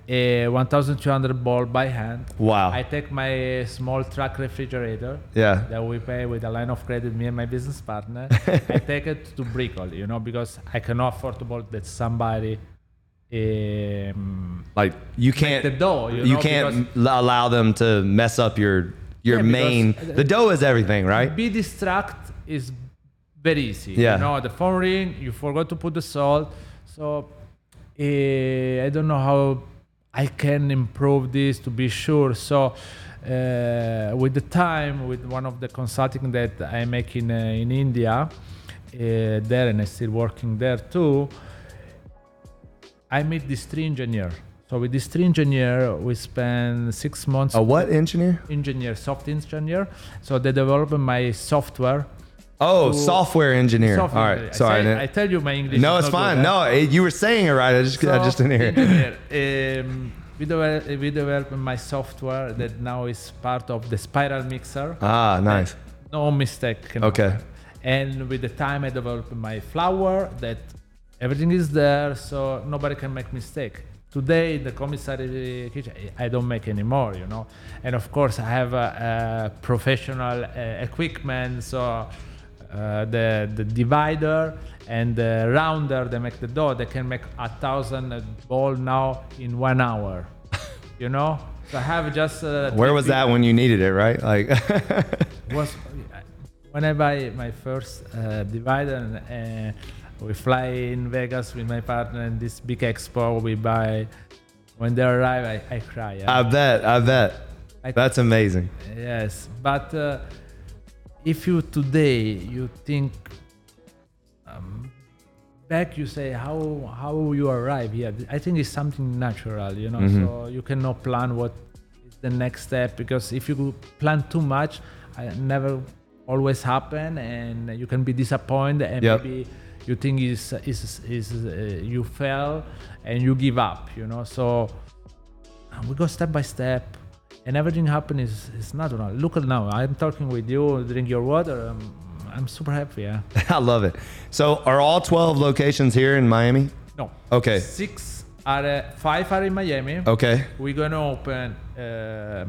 uh, two hundred ball by hand. Wow. I take my small truck refrigerator yeah. that we pay with a line of credit. Me and my business partner. [laughs] I take it to Brickell. You know, because I cannot afford to buy that somebody. Um, Like you can't the dough, you you know, can't allow them to mess up your your Yeah, main. because- The dough is everything, right? Be distract is very easy. Yeah. You know, the phone ring, you forgot to put the salt. So eh, I don't know how I can improve this to be sure. So uh, with the time, with one of the consulting that I make in, uh, in India, uh, there and I'm still working there too, I meet this three engineer. So with this three engineer, we spend six months A what engineer? engineer, soft engineer. So they develop my software. Oh, software engineer. All software right, engineer. sorry. I I, say- didn't- I tell you my English. no, it's fine. good, No, eh? it, you were saying it right. I just I just didn't hear engineer. Um, we develop, we developed my software that now is part of the spiral mixer. Ah, nice. No mistake. Okay. And with the time, I developed my flour that everything is there, so nobody can make mistake. Today, in the commissary kitchen, I don't make anymore, you know. And of course, I have a, a professional uh, equipment, so uh, the the divider and the rounder they make the dough. They can make a thousand ball now in one hour, [laughs] you know. So I have just uh, Where was that when you needed it, right? Like, [laughs] was when I buy my first uh, divider and uh, we fly in Vegas with my partner in this big expo we buy when they arrive I, I cry yeah. I bet, I bet. I- That's amazing. yes but uh, if you today you think um, back you say how how you arrive here I think it's something natural you know Mhm. so you cannot plan what is the next step because if you plan too much I never always happen and you can be disappointed and Yep. maybe you think is is is uh, you fail and you give up you know so uh, we go step by step and everything happen is, is natural look at now i'm talking with you drink your water um, i'm super happy yeah [laughs] I love it. So, are all 12 locations here in Miami? no Okay. six are uh, five are in miami Okay. we're gonna open uh,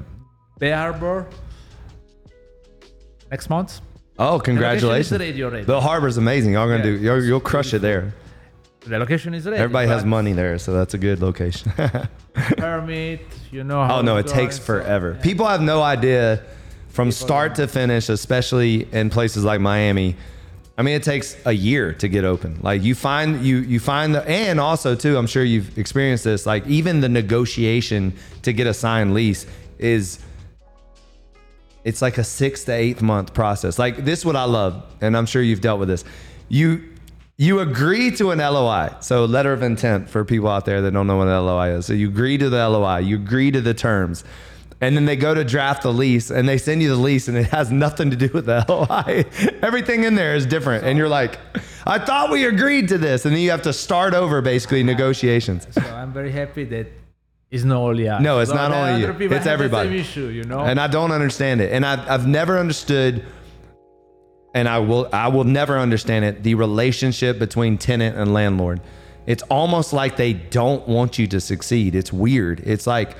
bay harbor next month Oh, The congratulations. is ready already. The harbor's amazing. Y'all gonna Yeah. do. You'll, you'll crush it there. The location is ready Everybody has money there, so that's a good location. [laughs] permit you know oh, how oh no, it go takes and so- forever. yeah. People have no idea from start to finish, especially in places like Miami. I mean, it takes a year to get open. Like you find you you find the and also too, I'm sure you've experienced this. Like even the negotiation to get a signed lease is it's like a six to eight month process. Like this, is what I love, and I'm sure you've dealt with this. You you agree to an LOI, so letter of intent for people out there that don't know what an LOI is. So you agree to the LOI, you agree to the terms, and then they go to draft the lease, and they send you the lease, and it has nothing to do with the [laughs] LOI. Everything in there is different, and you're like, I thought we agreed to this, and then you have to start over basically negotiations. so i'm very happy that it's not only us No, it's So not only you. It's everybody. issue you know and I don't understand it. And I've, I've never understood, and I will I will never understand it. The relationship between tenant and landlord. It's almost like they don't want you to succeed. It's weird. It's like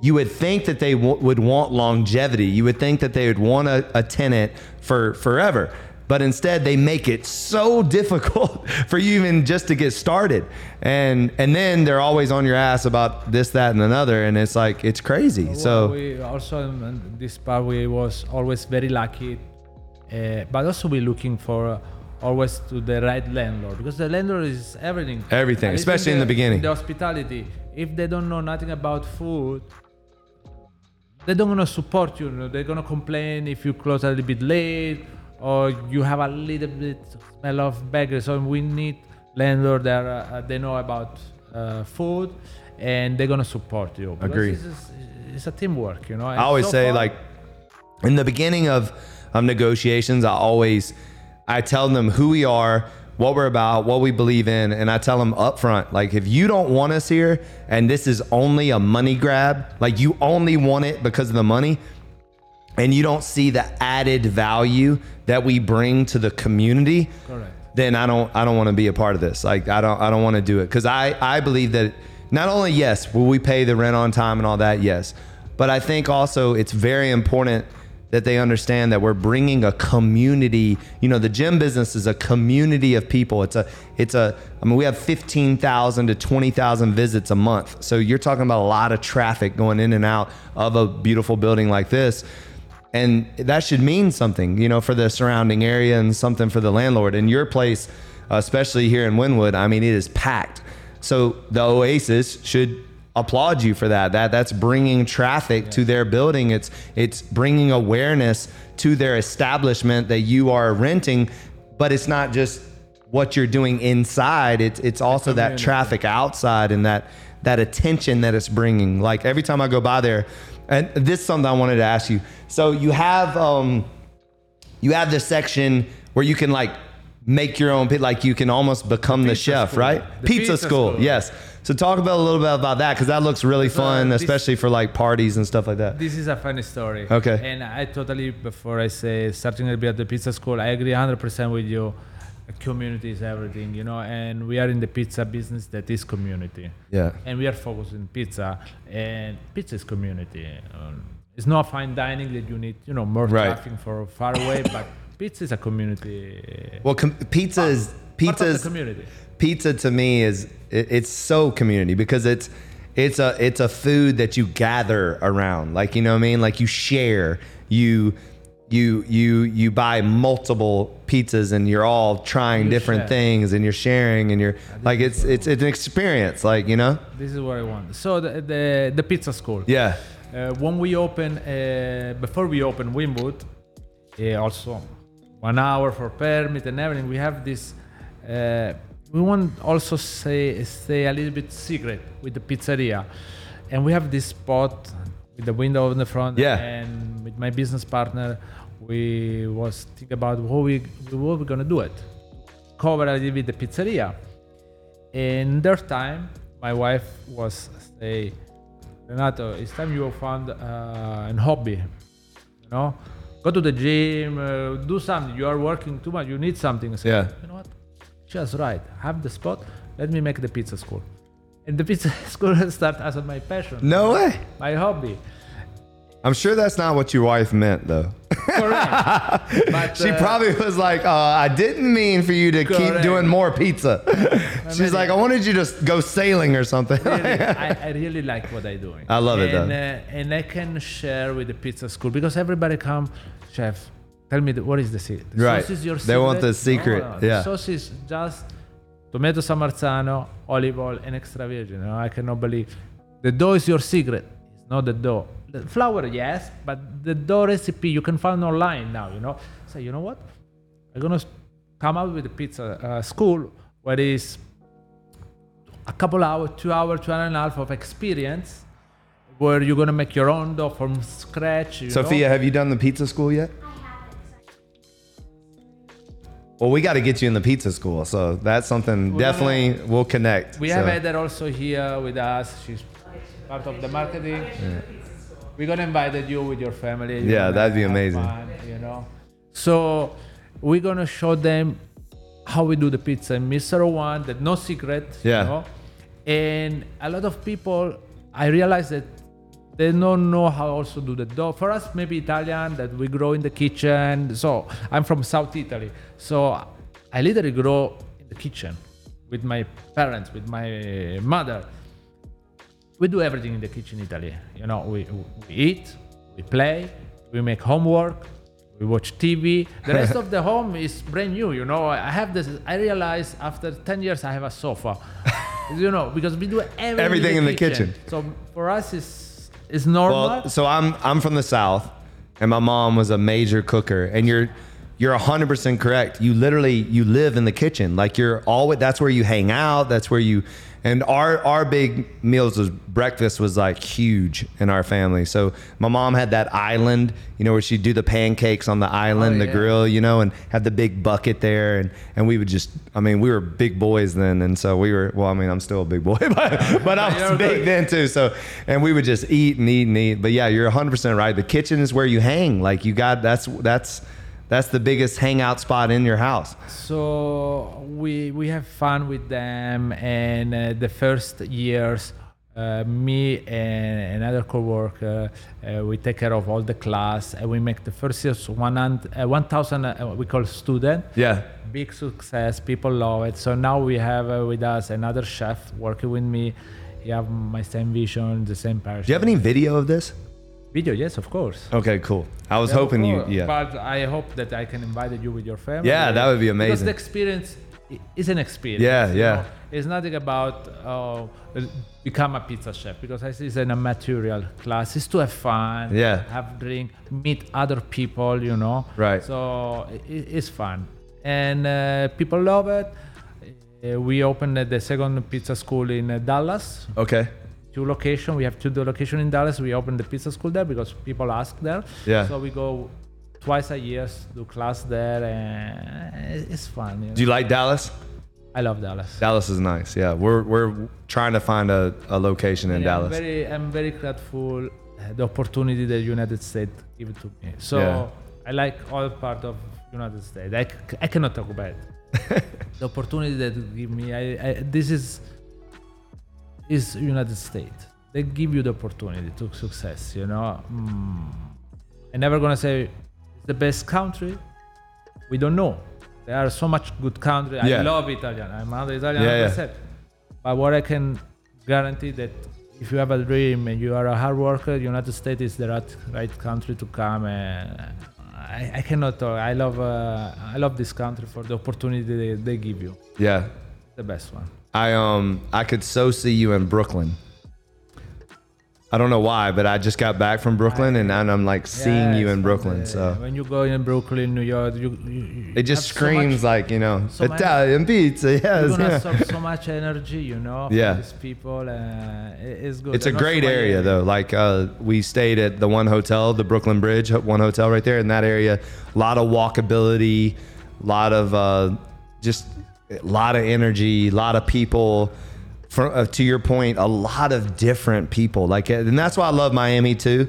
you would think that they w- would want longevity. You would think that they would want a, a tenant for forever. But instead, they make it so [laughs] difficult for you even just to get started, and and then they're always on your ass about this, that, and another, and it's like it's crazy. Well, So we also in this part we was always very lucky, uh, but also we're looking for uh, always to the right landlord because the landlord is everything. Everything, At least especially in the beginning. The hospitality, if they don't know nothing about food, they don't gonna support you. you know, They're gonna complain if you close a little bit late or you have a little bit smell of beggars. So we need landlord that uh, uh, they know about uh, food and they're gonna support you. Agree. It's, it's a teamwork, you know. I always so say far- like in the beginning of of negotiations, I always I tell them who we are, what we're about, what we believe in, and I tell them up front, like if you don't want us here and this is only a money grab, like you only want it because of the money, and you don't see the added value that we bring to the community, Correct. then I don't I don't want to be a part of this. Like I don't I don't want to do it because I I believe that not only yes will we pay the rent on time and all that yes, but I think also it's very important that they understand that we're bringing a community. You know, the gym business is a community of people. It's a it's a I mean we have fifteen thousand to twenty thousand visits a month. So you're talking about a lot of traffic going in and out of a beautiful building like this and that should mean something you know for the surrounding area and something for the landlord in your place especially here in Wynwood I mean it is packed so the Oasis should applaud you for that. That that's bringing traffic to their building. It's it's bringing awareness to their establishment that you are renting but it's not just what you're doing inside. It's it's also that traffic outside and that that attention that it's bringing. Like every time I go by there and this is something I wanted to ask you. So you have um you have this section where you can like make your own like you can almost become the, pizza chef, school. right? The pizza, pizza school. school. Yes. So talk about a little bit about that because that looks really fun, this- especially for like parties and stuff like that. This is a funny story. Okay. And I totally, before I say starting a bit at the pizza school, I agree 100% with you. Community is everything, you know, and we are in the pizza business that is community. Yeah. And we are focused in pizza, and pizza is community. Um, it's not fine dining that you need, you know, more Right. traffic for far away, but pizza is a community. Well, com- pizza is part pizza's the community. pizza to me is it, it's so community because it's it's a it's a food that you gather around like you know what i mean like you share you you you you buy multiple pizzas and you're all trying You different share. things and you're sharing and you're like it's it's it's an experience like you know This is what I want. So the the, the pizza school. yeah Uh, when we open, uh, before we open Wynwood, uh, also one hour for permit and everything, we have this. Uh, we want also say stay a little bit secret with the pizzeria, and we have this spot with the window in the front. Yeah. And with my business partner, we was think about how we what we're gonna do it, cover a little bit the pizzeria. In their time, my wife was say, Renato, it's time you found uh, an hobby. You know, go to the gym, uh, do something. You are working too much. You need something. Yeah. You know what? Just right. Have the spot. Let me make the pizza school. And the pizza [laughs] school [laughs] started as my passion, no way my hobby. i'm sure that's not what your wife meant though Correct. [laughs] but, she uh, probably was like uh, i didn't mean for you to keep doing more pizza [laughs] she's like i wanted you to go sailing or something really, [laughs] I, I really like what I'm doing. I love it, and, though. Uh, and I can share with the pizza school because everybody come, chef. Tell me the, what is the secret? The Right. Sauce is your They want the secret, No, no, yeah. The sauce is just tomato San Marzano, olive oil, and extra virgin. I cannot believe the dough is your secret. It's not the dough. The flour, yes, but the dough recipe you can find online now. You know, so you know what? I'm gonna come out with a pizza uh, school where is a couple hours, two hours, two and a half of experience where you're gonna make your own dough from scratch. You Sophia, know? have you done the pizza school yet? Well, we got to get you in the pizza school, so that's something Well, definitely we'll connect. we so. have Heather also here with us. She's part of the marketing. We're gonna invite you with your family. You're Yeah, that'd be amazing. fun, you know. So we're gonna show them how we do the pizza in Mr. One. That no secret. Yeah. You know? And a lot of people, I realize that they don't know how also do the dough. For us, maybe Italian that we grow in the kitchen. So I'm from South Italy, so I literally grow in the kitchen with my parents, with my mother. We do everything in the kitchen in Italy. You know, we, we eat, we play, we make homework, we watch TV. The rest of the home is brand new. You know, I have this. I realize after 10 years I have a sofa. [laughs] you know, because we do everything, Everything in the kitchen. So for us, it's it's normal. Well, so I'm I'm from the south, and my mom was a major cooker, and you're you're 100% correct. You literally you live in the kitchen, like you're always. That's where you hang out. That's where you. And our our big meals was breakfast was like huge in our family. So my mom had that island, you know, where she'd do the pancakes on the island, Oh, the yeah. grill, you know, and have the big bucket there, and and we would just. I mean, we were big boys then, and so we were. Well, I mean, I'm still a big boy, [laughs] but but I [laughs] was big then too. So, and we would just eat and eat and eat. But yeah, you're 100% right. The kitchen is where you hang. Like you got that's that's that's the biggest hangout spot in your house. So we we have fun with them, and uh, the first years, uh, me and another coworker, uh, we take care of all the class, and we make the first years 100, uh, 1,000 uh, we call student. Yeah. Big success, people love it. So now we have uh, with us another chef working with me. He have my same vision, the same passion. Do you have any video of this? Video? Yes, of course. Okay, cool. I was Yeah, hoping you. Yeah. But I hope that I can invite you with your family. Yeah, that would be amazing. Because the experience is an experience. Yeah, yeah. know? It's nothing about uh, become a pizza chef because it's an material class. It's to have fun. Yeah. Have drink, meet other people. You know. Right. So it's fun, and uh, people love it. Uh, we opened uh, the second pizza school in uh, Dallas Okay. Two location. We have two location in Dallas. We open the pizza school there because people ask there. Yeah. So we go twice a year, do class there, and it's fun. You know? Do you like Dallas? I love Dallas. Dallas is nice. Yeah, we're we're trying to find a, a location in And Dallas. I'm very, I'm very grateful uh, the opportunity that United States give to me. So Yeah. I like all part of United States. I, I cannot talk about it. [laughs] the opportunity that give me, I, I, this is is United States. They give you the opportunity to success. You know, mm. I'm never gonna say it's the best country. We don't know. There are so much good country. Yeah. I love Italian. I'm another Italian. Yeah, yeah. 100%. But what I can guarantee that if you have a dream and you are a hard worker, United States is the right, right country to come. And I, I cannot talk. I love uh, I love this country for the opportunity they, they give you. yeah, The best one. I um I could so see you in Brooklyn. I don't know why, but I just got back from Brooklyn and, and I'm like seeing you in. Brooklyn. So when you go in Brooklyn, New York, you, you, you it just have so much- screams like you know so much- Italian pizza. Yes, gonna yeah. so much energy, you know. Yeah. These people, uh, it- it's good. It's a And also great area though. Like uh, we stayed at the one hotel, the Brooklyn Bridge, one hotel right there in that area. A lot of walkability, a lot of uh, just a lot of energy, a lot of people. For, uh, to your point, a lot of different people. Like, and that's why I love Miami too.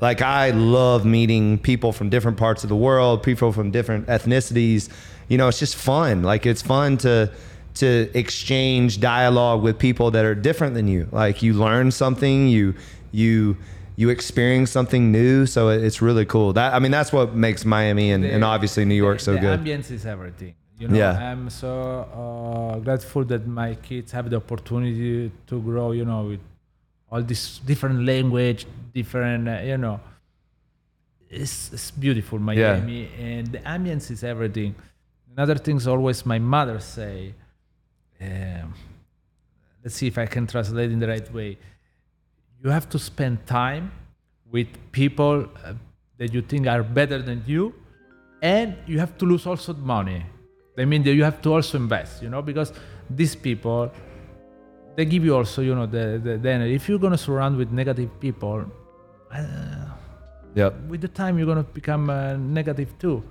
Like, I love meeting people from different parts of the world, people from different ethnicities. You know, it's just fun. Like, it's fun to to exchange dialogue with people that are different than you. Like, you learn something, you you you experience something new. So it's really cool. That I mean, that's what makes Miami and, The- and obviously New York the, so the good. ambience is everything. You know, Yeah. I'm so uh, grateful that my kids have the opportunity to grow. You know, with all this different language, different. Uh, you know, it's it's beautiful Miami, and the ambience is everything. Another things always my mother say. Um, let's see if I can translate in the right way. You have to spend time with people uh, that you think are better than you, and you have to lose also the money. I mean, that you have to also invest, you know, because these people, they give you also, you know, the, the, the energy. If you're gonna surround with negative people, uh, Yep. with the time you're gonna become uh, negative too.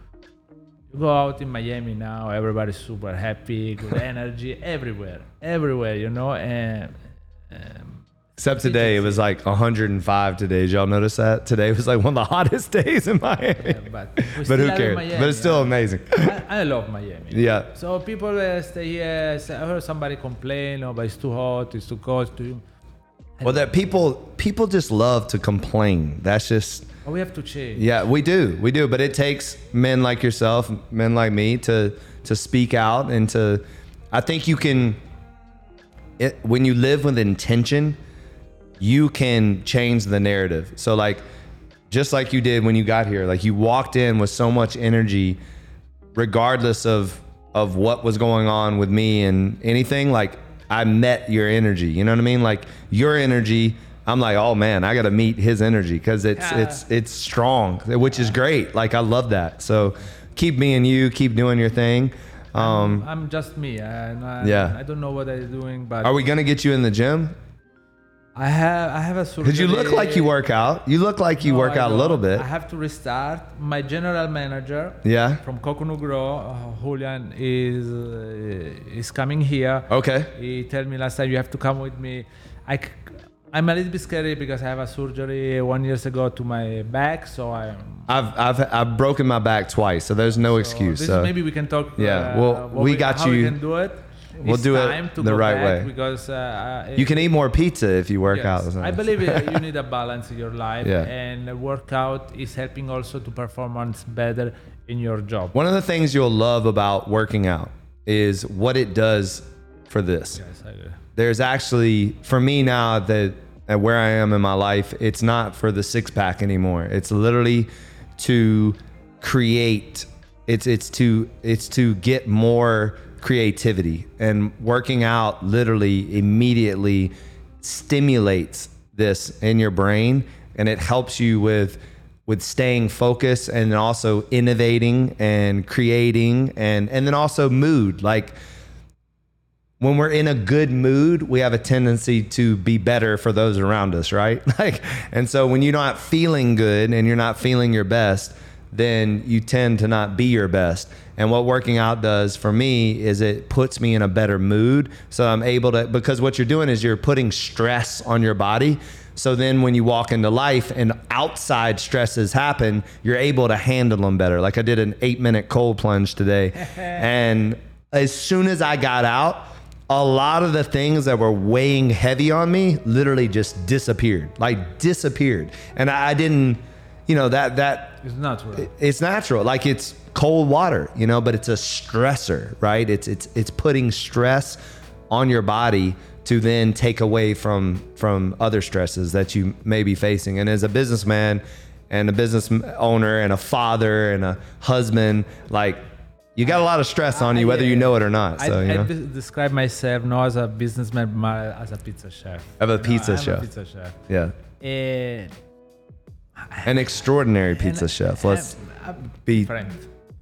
You go out in Miami now, everybody's super happy, good [laughs] energy everywhere, everywhere, you know, and um, Except today, it was like 105 today. Did y'all notice that? Today was like one of the [laughs] hottest days in Miami. yeah, but [laughs] but who cares? Miami, but it's still yeah. amazing. I, I love Miami. yeah. So people uh, stay here. I heard somebody complain, oh, but it's too hot, it's too cold. Too... Well, that people people just love to complain. That's just But we have to change. yeah, we do, we do. But it takes men like yourself, men like me, to to speak out and to. I think you can. It, when you live with intention, you can change the narrative. So like, just like you did when you got here, like you walked in with so much energy, regardless of of what was going on with me and anything. Like I met your energy. You know what I mean? Like your energy. I'm like, oh man, I got to meet his energy because it's Yeah. it's it's strong, which is great. Like I love that. So keep being you, keep doing your thing. Um, I'm just me. And I, Yeah. I don't know what I'm doing, but are we gonna get you in the gym? I have I have a surgery. Because you look like you work out. You look like you No, work I out a little bit. I have to restart. My general manager Yeah. from Coconut Grove, uh, Julian, is uh, is coming here. Okay. He told me last time you have to come with me. I I'm a little bit scary because I have a surgery one years ago to my back, so I'm. I've I've I've broken my back twice, so there's no so excuse. this So maybe we can talk. Yeah, uh, well, what we got you- We can do it. We'll do it to the go right back way. because uh, you can eat more pizza if you work Yes. out. I believe uh, [laughs] you need a balance in your life, Yeah. and a workout is helping also to performance better in your job. One of the things you'll love about working out is what it does for this. Yes, I agree. There's actually for me now that at where I am in my life, it's not for the six pack anymore. It's literally to create. It's it's to it's to get more creativity and working out literally immediately stimulates this in your brain and it helps you with with staying focused and also innovating and creating and and then also mood like when we're in a good mood, we have a tendency to be better for those around us, right? [laughs] Like, and so when you're not feeling good and you're not feeling your best, then you tend to not be your best. And what working out does for me is it puts me in a better mood. So I'm able to, because what you're doing is you're putting stress on your body. So then when you walk into life and outside stresses happen, you're able to handle them better. Like I did an eight minute cold plunge today. [laughs] and as soon as I got out, a lot of the things that were weighing heavy on me literally just disappeared, like disappeared. And I didn't, you know, that, that, It's natural. it's natural like it's cold water you know but it's a stressor right it's it's it's putting stress on your body to then take away from from other stresses that you may be facing and as a businessman and a business owner and a father and a husband like you got a lot of stress on you whether you know it or not so I, you I know de- describe myself not as a businessman, but as a pizza chef. Of a pizza I'm chef. A pizza chef. yeah And an extraordinary pizza and chef let's I'm- I'm be different.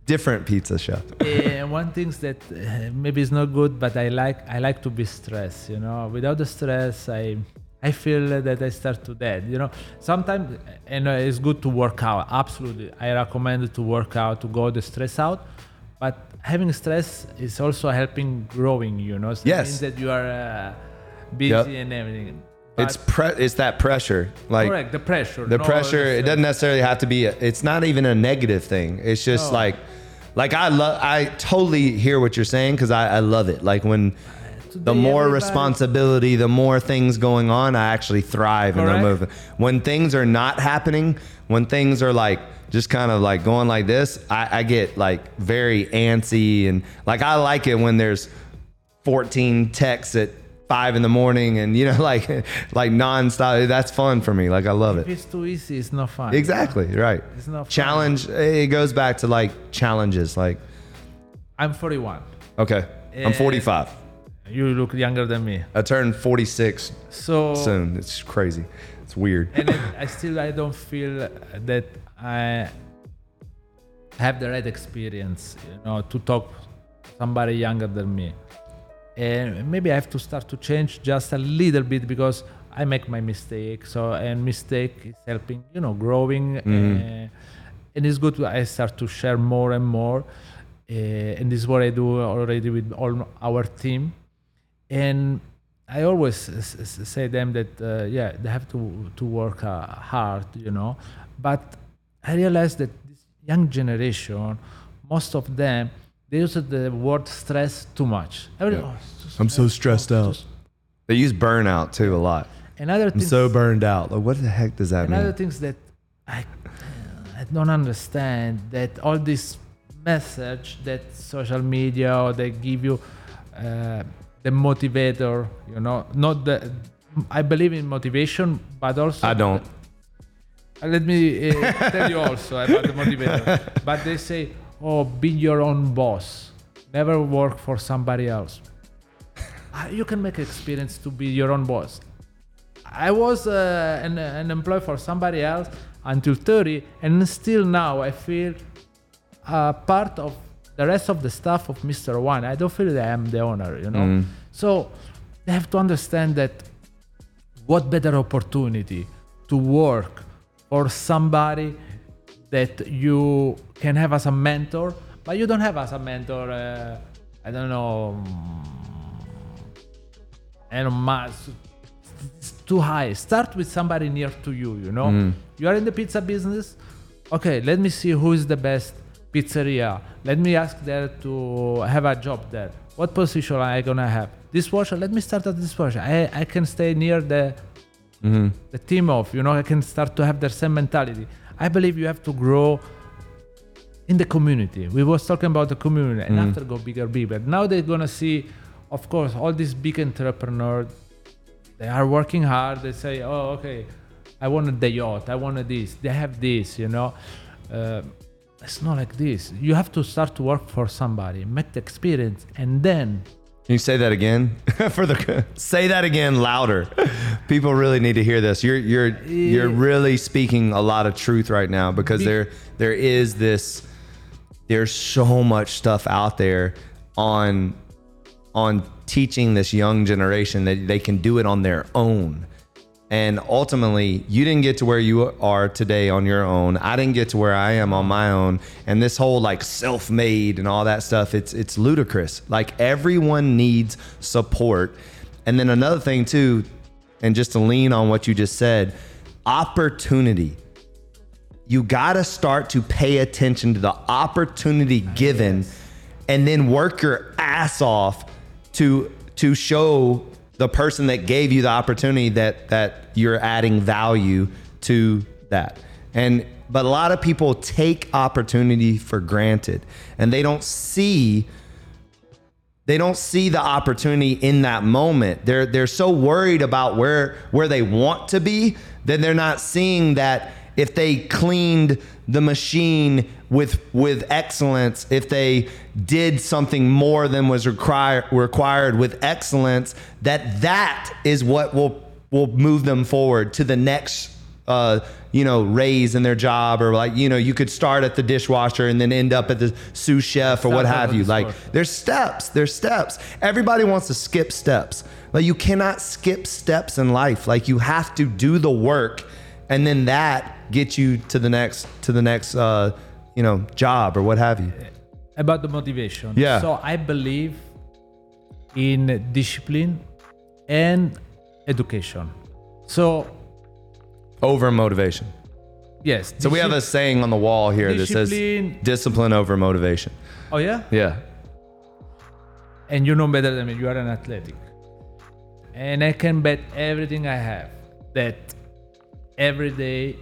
different pizza chef [laughs] and one thing that uh, maybe is not good, but I like I like to be stressed. You know, without the stress, I I feel that I start to dead. You know, sometimes and uh, it's good to work out. Absolutely, I recommend to work out to go the stress out. But having stress is also helping growing. You know, so it Yes. means that you are uh, busy Yep. and everything. It's pre- it's that pressure like correct the pressure. the no, pressure it doesn't necessarily have to be a, it's not even a negative thing it's just No. like like i love i totally hear what you're saying because I, I love it like when the more everybody- responsibility the more things going on i actually thrive in the Correct. movement when things are not happening when things are like just kind of like going like this I, I get like very antsy and like i like it when there's 14 texts at five in the morning and you know [laughs] like like nonstop that's fun for me like i love If it it's too easy, it's not fun. Exactly, right. It's not fun. Challenge it goes back to like challenges like I'm 41. okay, I'm Eh. 45. You look younger than me. I turn 46 So soon. It's crazy. It's weird. and I, I still I don't feel that I have the right experience, you know, to talk to somebody younger than me. And maybe I have to start to change just a little bit because I make my mistake. So and mistake is helping, you know, growing. Uh, and it's good. I start to share more and more. Uh, and this is what I do already with all our team. And I always say them that uh, yeah they have to to work uh, hard, you know. But I realized that this young generation, most of them, they use the word stress too much. Every- Yeah. "Oh, it's too I'm so stressed. stressed Oh, out. too They use burnout too a lot. Another I'm so burned out. Like, what the heck does that another mean? Another things that I I don't understand that all this message that social media or they give you uh, the motivator, you know, not the. I believe in motivation, but also I don't. Uh, Let me uh, tell you also about the motivator. [laughs] but they say, oh, be your own boss. Never work for somebody else. [laughs] Uh, you can make experience to be your own boss. I was uh, an, an employee for somebody else until 30, and still now I feel uh, part of the rest of the staff of Mr. One. I don't feel that I'm the owner, you know. Mm. So they have to understand that what better opportunity to work for somebody that you can have as a mentor, but you don't have as a mentor. Uh, I don't know. mm, Elon Musk. It's too high. Start with somebody near to you. You know, you are in the pizza business. Okay, let me see who is the best pizzeria. Let me ask there to have a job there. What position am I gonna have? Dishwasher. Let me start at dishwasher. I, I can stay near the the team of. You know, I can start to have the same mentality. I believe you have to grow in the community. We was talking about the community, and after go bigger, bigger. Now they're gonna see, of course, all these big entrepreneurs. They are working hard. They say, "Oh, okay, I wanted the yacht. I wanted this. They have this." You know, uh, it's not like this. You have to start to work for somebody, make the experience, and then Can you say that again? [laughs] For the say that again louder. People really need to hear this. You're you're you're really speaking a lot of truth right now because there there is this there's so much stuff out there on on teaching this young generation that they can do it on their own. And ultimately, you didn't get to where you are today on your own. I didn't get to where I am on my own. And this whole like self-made and all that stuff, it's it's ludicrous. Like everyone needs support. And then another thing too, and just to lean on what you just said, opportunity. You got to start to pay attention to the opportunity given and then work your ass off to to show the person that gave you the opportunity that that you're adding value to that. And but a lot of people take opportunity for granted and they don't see they don't see the opportunity in that moment. They're they're so worried about where where they want to be that they're not seeing that if they cleaned the machine with with excellence, if they did something more than was required required with excellence, that that is what will will move them forward to the next uh, you know, raise in their job, or like, you know, you could start at the dishwasher and then end up at the sous chef or what have you. the Like, there's steps. There's steps. Everybody wants to skip steps. Like, you cannot skip steps in life. Like, you have to do the work, and then that gets you to the next to the next uh, you know job or what have you. about the motivation. Yeah. So I believe in discipline and education. So Over motivation. yes. So we have a saying on the wall here that says discipline over motivation. Oh yeah. Yeah. And you know better than me. You are an athletic. And I can bet everything I have that every day,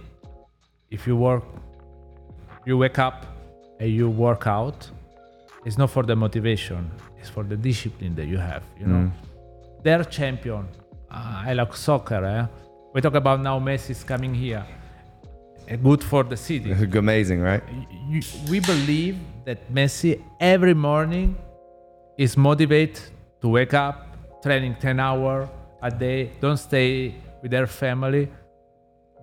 if you work, you wake up and you work out, it's not for the motivation, it's for the discipline that you have. You know, they're champion. Uh, I like soccer. Eh? We talk about now Messi coming here. Uh, Good for the city. [laughs] Amazing, right? you, we believe that Messi every morning is motivated to wake up, training 10 hours a day, don't stay with their family,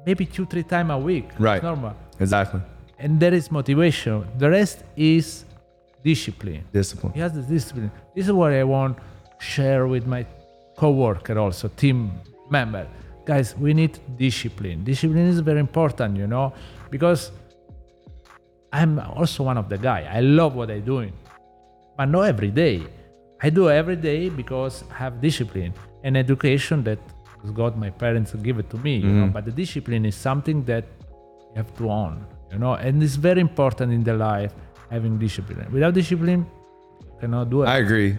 maybe two, three times a week. It's Right. normal. Exactly. And there is motivation. The rest is discipline. Discipline. He has the discipline. This is what I want to share with my coworker also, team member. Guys, we need discipline. Discipline is very important, you know, because I'm also one of the guy. I love what I'm doing, but not every day. I do every day because I have discipline and education that God, my parents give it to me. You know, but the discipline is something that you have to own. You know, and it's very important in the life having discipline. Without discipline, you cannot do it. I agree.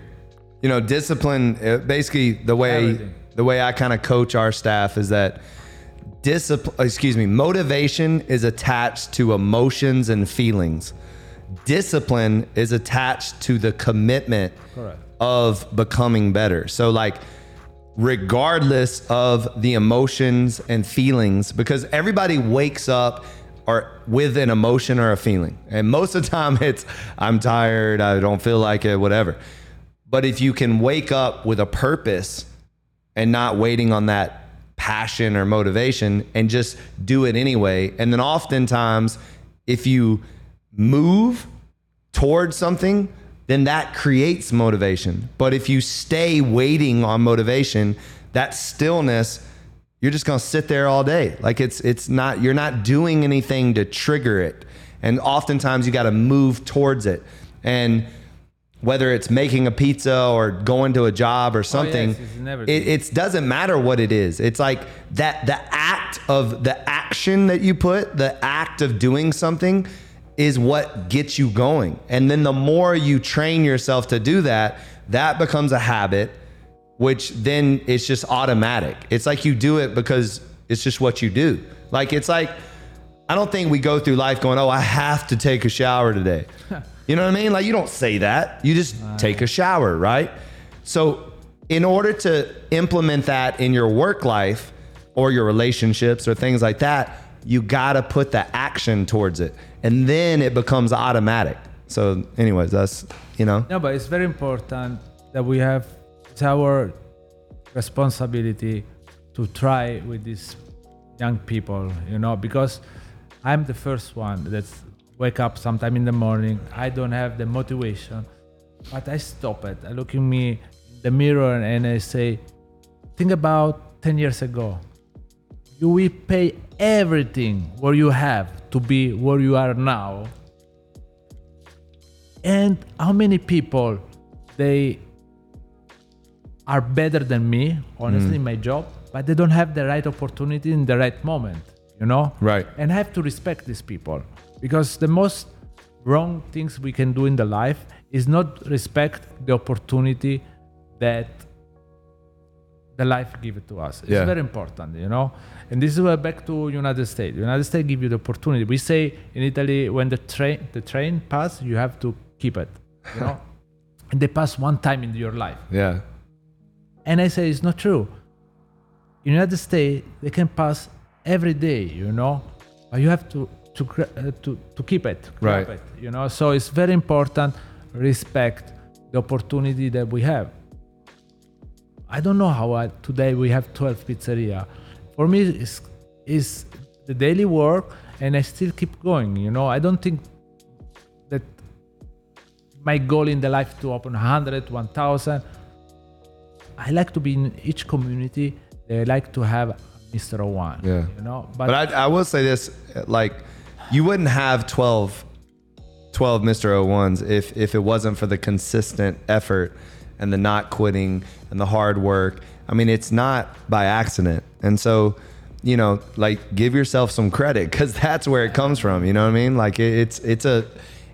You know, discipline. uh, Basically, the way Everything. the way I kind of coach our staff is that discipline. Excuse me. Motivation is attached to emotions and feelings. Discipline is attached to the commitment Correct. of becoming better. So, like, regardless of the emotions and feelings, because everybody wakes up or with an emotion or a feeling, and most of the time [laughs] it's I'm tired, I don't feel like it, whatever. But if you can wake up with a purpose and not waiting on that passion or motivation and just do it anyway, and then oftentimes if you move towards something, then that creates motivation. But if you stay waiting on motivation, that stillness, you're just gonna sit there all day. Like it's it's not you're not doing anything to trigger it. And oftentimes you gotta move towards it. And whether it's making a pizza or going to a job or oh, something, it's in everything. it, it doesn't matter what it is. It's like that the act of the action that you put, the act of doing something is what gets you going. And then the more you train yourself to do that, that becomes a habit, which then it's just automatic. It's like you do it because it's just what you do. Like it's like I don't think we go through life going, "Oh, I have to take a shower today." [laughs] you know what I mean? Like you don't say that. You just take a shower, right? So, in order to implement that in your work life or your relationships or things like that, you got to put the action towards it. And then it becomes automatic. So, anyways, that's, you know, No, but it's very important that we have it's our responsibility to try with these young people, you know, because I'm the first one that's wake up sometime in the morning. I don't have the motivation, but I stop it. I look in me in the mirror and I say, think about 10 years ago. you will pay everything what you have to be where you are now. And how many people they are better than me, honestly, in hmm. my job, but they don't have the right opportunity in the right moment, you know? Right. And I have to respect these people because the most wrong things we can do in the life is not respect the opportunity that the life give it to us. It's Yeah. very important, you know. And this is where back to United States. United States give you the opportunity. We say in Italy when the train the train pass, you have to keep it, you know. [laughs] and they pass one time in your life. Yeah. And I say it's not true. In United States, they can pass every day, you know, but you have to to uh, to to keep it, grab Right. it, you know. So it's very important respect the opportunity that we have. I don't know how I, today we have 12 pizzeria. For me, it's, it's the daily work, and I still keep going. You know, I don't think that my goal in the life to open 100, 1,000. I like to be in each community. They like to have Mr. One. Yeah. You know, But I, I will say this, like, you wouldn't have 12, 12 Mr. Ones if, if it wasn't for the consistent effort and the not quitting and the hard work. I mean, it's not by accident. And so, you know, like give yourself some credit because [laughs] that's where it comes from. You know what I mean? Like it, it's, it's a,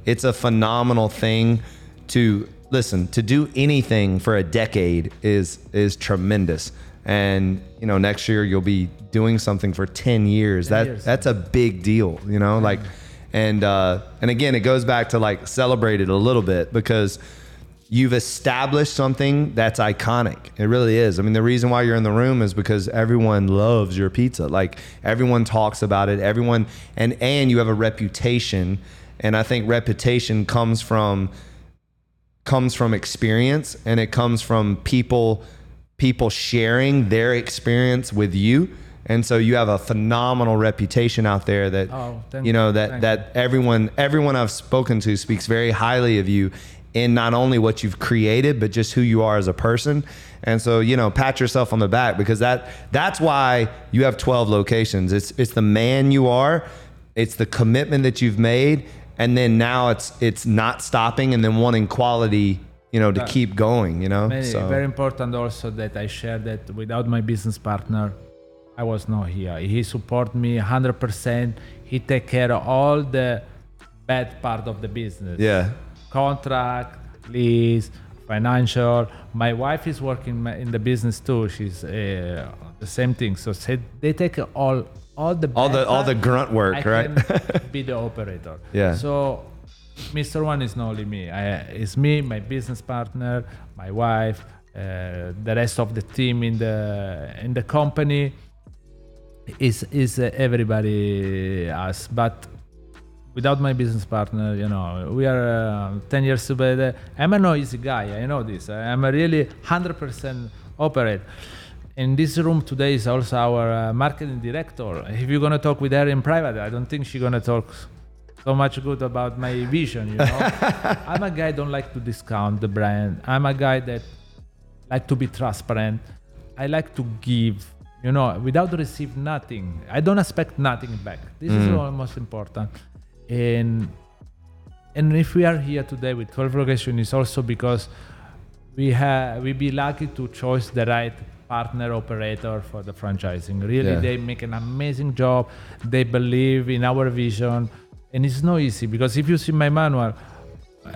it's a phenomenal thing to listen, to do anything for a decade is, is tremendous. And, you know, next year you'll be doing something for 10 years. 10 that, years. that's a big deal, you know, like, and, uh, and again, it goes back to like celebrate it a little bit because you've established something that's iconic. It really is. I mean, the reason why you're in the room is because everyone loves your pizza. Like everyone talks about it. Everyone, and, and you have a reputation. And I think reputation comes from, comes from experience and it comes from people people sharing their experience with you and so you have a phenomenal reputation out there that Oh, you know that that everyone everyone I've spoken to speaks very highly of you in not only what you've created but just who you are as a person and so you know pat yourself on the back because that that's why you have 12 locations it's it's the man you are it's the commitment that you've made and then now it's it's not stopping and then wanting quality you know to keep going you know Very, so very important also that I share that without my business partner, I was not here. He support me 100%. He take care of all the bad part of the business. yeah Contract, lease, financial. My wife is working in the business too. She's uh, the same thing. So they take all all the all the all the grunt work I right [laughs] be the operator. Yeah. So, Mr. One is not only me. I, it's me, my business partner, my wife, uh, the rest of the team in the in the company. Is is uh, everybody us? But without my business partner, you know, we are uh, ten years together. I'm a noisy guy. I know this. I'm a really hundred percent operate. In this room today is also our uh, marketing director. If you're gonna talk with her in private, I don't think she's gonna talk so much good about my vision. You know, [laughs] I'm a guy don't like to discount the brand. I'm a guy that like to be transparent. I like to give. You know, without receive nothing. I don't expect nothing back. This is all most important. And and if we are here today with 12 locations, it's also because we have we be lucky to choose the right partner operator for the franchising. Really, Yeah. they make an amazing job. They believe in our vision, and it's not easy because if you see my manual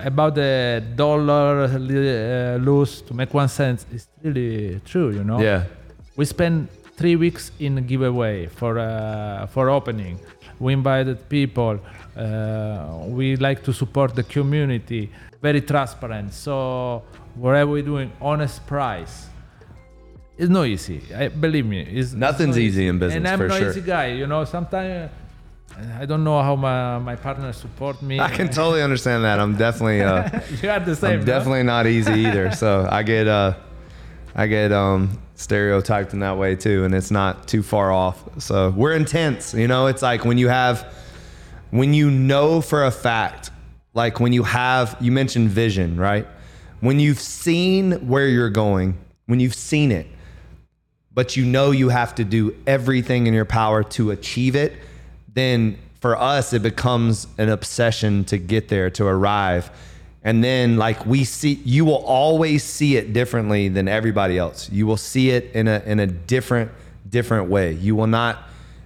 about the dollar uh, lose to make one cent, it's really true. You know yeah we spent three weeks in giveaway for uh, for opening we invited people uh, we like to support the community very transparent. So whatever we're doing honest price it's not easy. I, believe me it's, it's Nothing's not easy in business, and i'm for not sure. easy guy you know sometimes i don't know how my, my partner support me. I can totally understand that. I'm definitely uh, [laughs] you are the same I'm no? definitely not easy either. So I get uh I get um stereotyped in that way too and it's not too far off. So we're intense you know? It's like when you have when you know for a fact like when you have you mentioned vision right when you've seen where you're going when you've seen it but you know you have to do everything in your power to achieve it, then for us it becomes an obsession to get there, to arrive. And then like we see you will always see it differently than everybody else. You will see it in a in a different different way. You will not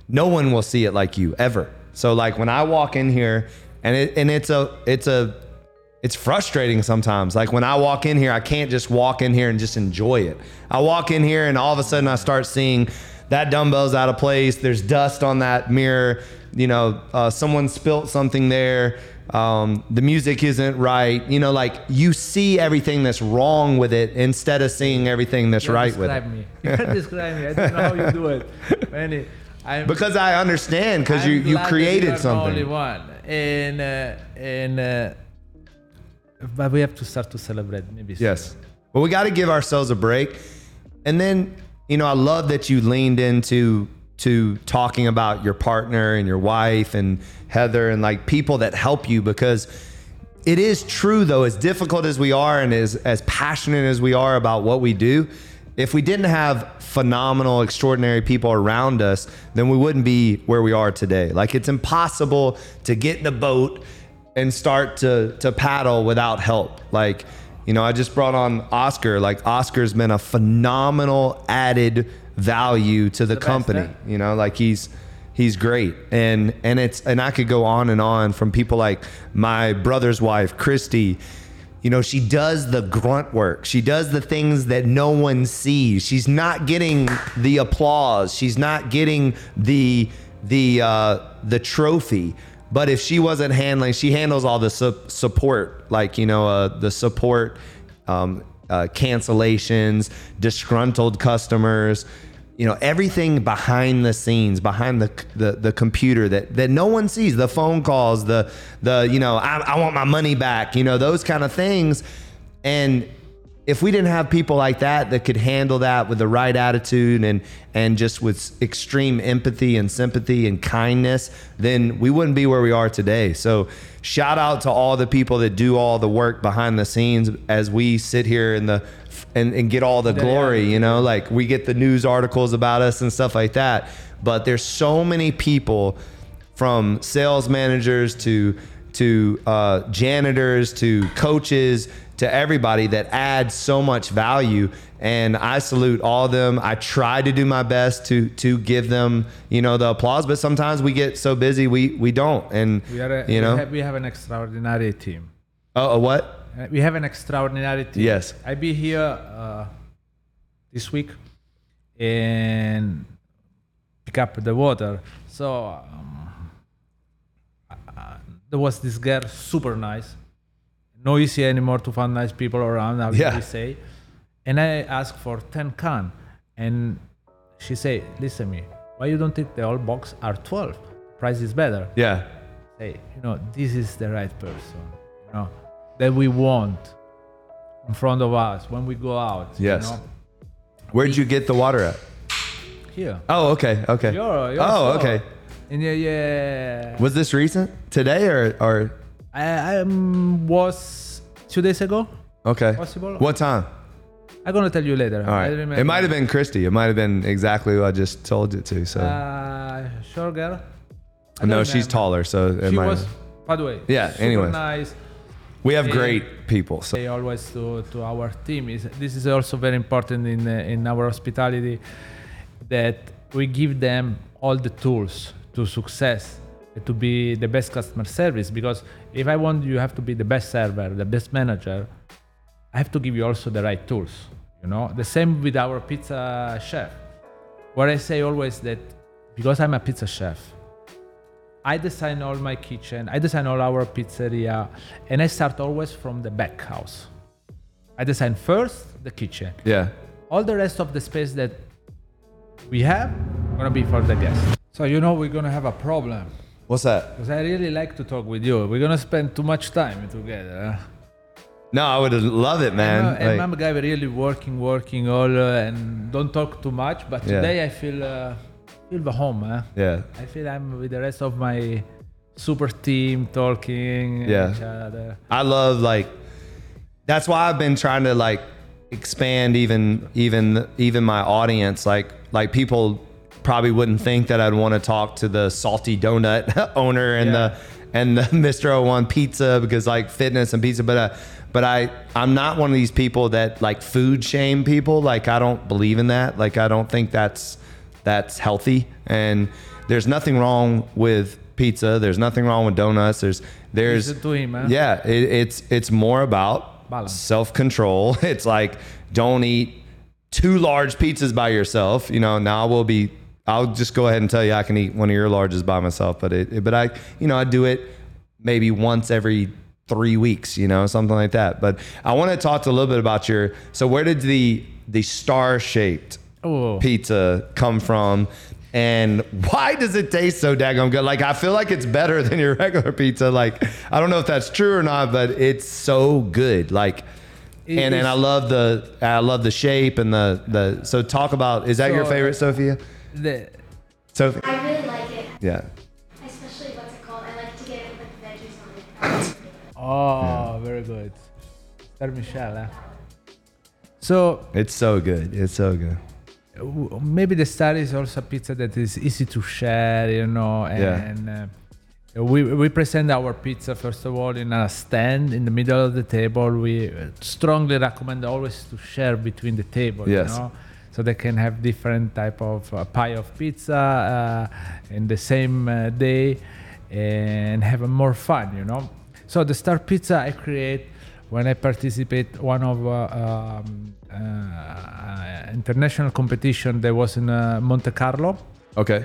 no one will see it like you ever. So like when I walk in here and it and it's a it's a it's frustrating sometimes. Like when I walk in here, I can't just walk in here and just enjoy it. I walk in here and all of a sudden I start seeing that dumbbell's out of place. There's dust on that mirror. You know, uh, someone spilt something there. Um, the music isn't right. You know, like you see everything that's wrong with it instead of seeing everything that's You right with it. describe me. You describe me. I don't know how you do it. [laughs] Many. I'm, Because I understand, because you, you created you the only something. one. And uh, and uh, but we have to start to celebrate maybe. soon. Yes. But we got to give ourselves a break. And then, you know, I love that you leaned into to talking about your partner and your wife and Heather and like people that help you because it is true though as difficult as we are and as as passionate as we are about what we do, if we didn't have phenomenal extraordinary people around us, then we wouldn't be where we are today. Like it's impossible to get in a boat and start to to paddle without help. Like, you know, I just brought on Oscar. Like Oscar's been a phenomenal added value to the, best, company. eh? You know, like he's he's great. And and it's and I could go on and on from people like my brother's wife, Christy. You know, she does the grunt work. She does the things that no one sees. She's not getting the applause. She's not getting the the uh, the trophy. But if she wasn't handling, she handles all the su- support, like you know, uh, the support, um, uh, cancellations, disgruntled customers, you know, everything behind the scenes, behind the the, the computer that that no one sees, the phone calls, the the you know, I, I want my money back, you know, those kind of things, and if we didn't have people like that that could handle that with the right attitude and and just with extreme empathy and sympathy and kindness, then we wouldn't be where we are today. So shout out to all the people that do all the work behind the scenes as we sit here in the and, and get all the glory, you know, like we get the news articles about us and stuff like that. But there's so many people from sales managers to to uh, janitors to coaches to everybody that adds so much value and I salute all of them. I try to do my best to to give them, you know, the applause, but sometimes we get so busy we we don't. And We are. A, you know, we, have, we have an extraordinary team. oh, a what? Uh, We have an extraordinary team. Yes. I be here uh, this week and pick up the water. So um, uh, there was this girl, super nice. No easy anymore to find nice people around. How Yeah. say. And I asked for ten can, and she say, "Listen me, why you don't take the whole box? Are twelve? Price is better." Yeah. say, you know, this is the right person, you know, that we want in front of us when we go out. Yes. You know? Where'd you get the water at? Here. Oh, okay, okay. Your, your oh, store. okay. And yeah, yeah. Was this recent? Today or or I, I um, was two days ago. okay? Possible? What time? I'm gonna tell you later. All right. It might have been Christy. It might have been exactly who I just told you to. So Uh, short girl. I no, she's remember. taller. So it She might. was. By the way. Yeah, Anyway. nice. we have great people. So say always to, to our team is this is also very important in uh, in our hospitality that we give them all the tools to success to be the best customer service because if I want you have to be the best server the best manager I have to give you also the right tools you know the same with our pizza chef What I say always that because I'm a pizza chef I design all my kitchen, I design all our pizzeria, and I start always from the back house. I design first the kitchen. yeah. All the rest of the space that we have gonna be for the guests. So you know we're gonna have a problem What's that? because I really like to talk with you. We're gonna spend too much time together. No, I would love it, man. I'm, a, and Like- I'm a guy really working, working all, uh, and don't talk too much. But Yeah. today I feel uh, feel the home. Huh? yeah. I feel I'm with the rest of my super team talking Yeah. each other. I love like that's why I've been trying to like expand even even even my audience like like people probably wouldn't think that I'd want to talk to the salty donut [laughs] owner and Yeah. the and the [laughs] Mr. One pizza because like fitness and pizza, but uh, but I I'm not one of these people that like food shame people. Like I don't believe in that. Like I don't think that's that's healthy. And there's nothing wrong with pizza. There's nothing wrong with donuts. There's there's yeah. It, it's it's more about Balance. self control. [laughs] It's like don't eat two large pizzas by yourself. You know, now we'll be. I'll just go ahead and tell you I can eat one of your larges by myself, but it, but I, you know, I do it maybe once every three weeks, you know, something like that. But I want to talk to a little bit about your. So where did the the star shaped Oh. pizza come from? And why does it taste so daggone good? Like I feel like it's better [laughs] than your regular pizza. Like I don't know if that's true or not, but it's so good. Like It and and I love the I love the shape and the the. So talk about is that your favorite, Sophia? The, Sophia, I really like it, yeah. especially what's it called? I like to get it with veggies on it. oh, very good. Star Michel, eh? So It's so good. It's so good. maybe the star is also a pizza that is easy to share, you know, Yeah. and uh, we we present our pizza first of all in a stand in the middle of the table. We uh, strongly recommend always to share between the table, Yes. you know, so they can have different type of uh, pie of pizza uh, in the same uh, day and have a more fun, you know. So the star pizza I create when I participate one of uh, um, uh, international competition that was in uh, Monte Carlo Okay.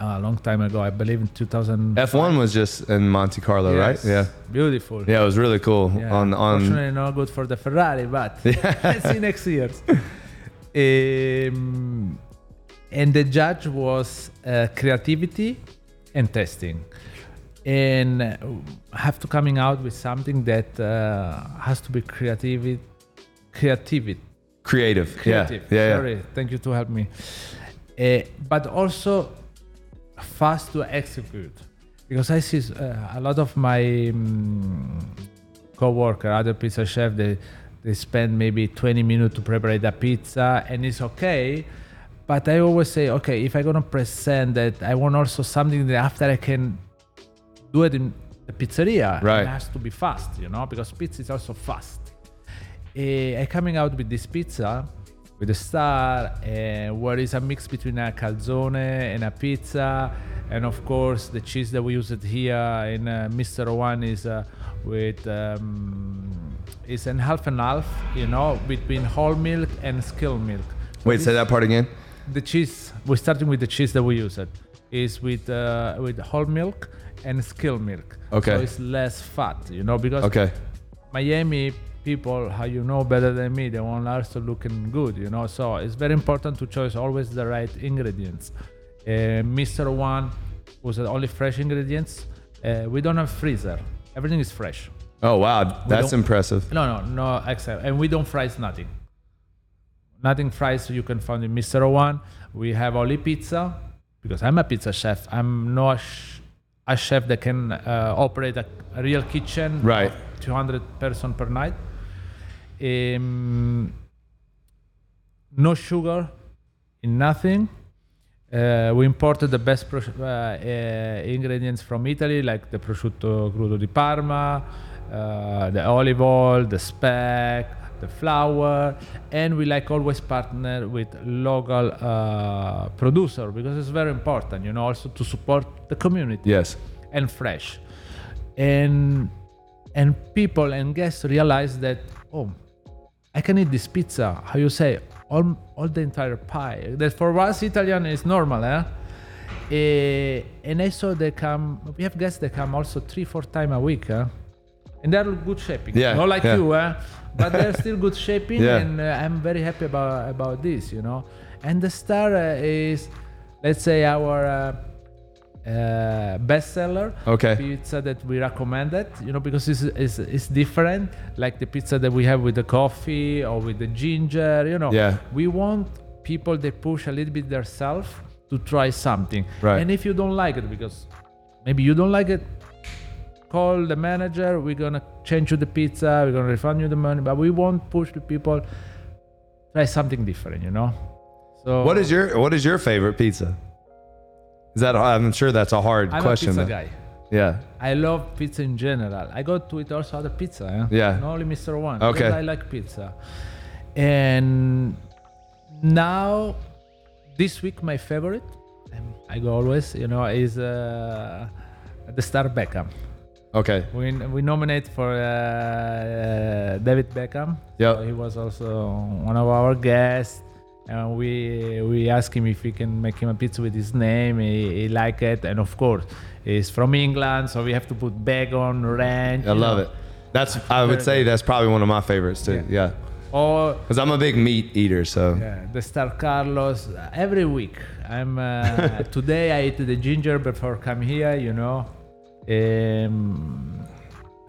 a long time ago. I believe in 2000. F1 was just in Monte Carlo, right? Yeah. beautiful. Yeah, it was really cool. Yeah. On on Fortunately, not good for the Ferrari, but [laughs] let's [laughs] see next year. Um, and the judge was uh, creativity and testing, and uh, have to coming out with something that uh, has to be creative, creativity, creative. creative. Yeah. Yeah. yeah. Sorry, thank you to help me. Uh, but also fast to execute because I see uh, a lot of my um, co-worker, other pizza chef, they they spend maybe 20 minutes to prepare the pizza, and it's okay. But I always say, okay, if I'm gonna present that, I want also something that after I can do it in the pizzeria. Right. It has to be fast, you know, because pizza is also fast. Uh, I coming out with this pizza with a star, uh, where is a mix between a calzone and a pizza, and of course the cheese that we used here in uh, Mr. One is uh, with um, is an half and half, you know, between whole milk and skill milk. So Wait, say that part again. the cheese we're starting with the cheese that we use it is with uh, with whole milk and skill milk Okay. so it's less fat you know because Okay. miami people how you know better than me they want also looking good you know so it's very important to choose always the right ingredients uh, mr one was only fresh ingredients uh, we don't have freezer everything is fresh Oh wow, that's impressive. no, no, no, except, and we don't fries nothing. Nothing fries you can find in Mr. One. We have only pizza because I'm a pizza chef. I'm not a, chef that can uh, operate a, a real kitchen. Right. of 200 person per night. Um, no sugar in nothing. Uh, we imported the best pros- uh, uh, ingredients from Italy, like the prosciutto crudo di Parma, uh, the olive oil, the speck, the flour, and we like always partner with local uh, producer because it's very important, you know, also to support the community Yes. and fresh. And and people and guests realize that oh, I can eat this pizza. How you say all all the entire pie. That for us Italian is normal, eh? Eh, and I saw they come. We have guests that come also three, four times a week, eh? And they're good shaping. Yeah, not like yeah. you, eh? but they're still good [laughs] shaping, Yeah. and uh, I'm very happy about about this, you know. And the star uh, is, let's say, our uh, uh, bestseller Okay. pizza that we recommended, you know, because it's, it's, it's different, like the pizza that we have with the coffee or with the ginger, you know. Yeah. We want people that push a little bit themselves to try something. Right. And if you don't like it, because maybe you don't like it, call the manager. We're gonna change you the pizza. We're gonna refund you the money. But we won't push the people try something different, you know. So What is your What is your favorite pizza? Is that I'm sure that's a hard I'm question. a pizza guy. Yeah. I love pizza in general. I go to eat also other pizza. Eh? Yeah. Not only Mr. One. Okay. I like pizza. And now, this week, my favorite, I go always, you know, is uh, the Star Beckham. Okay. We, we nominate for uh, David Beckham. Yeah. So he was also one of our guests. And we we asked him if we can make him a pizza with his name. He, he liked it, and of course, he's from England, so we have to put bacon, ranch. I love know. it. That's I would say that's probably one of my favorites too. Yeah. Or Because I'm a big meat eater, so yeah, the Star Carlos uh, every week. I'm uh, [laughs] today I eat the ginger before come here. You know, um,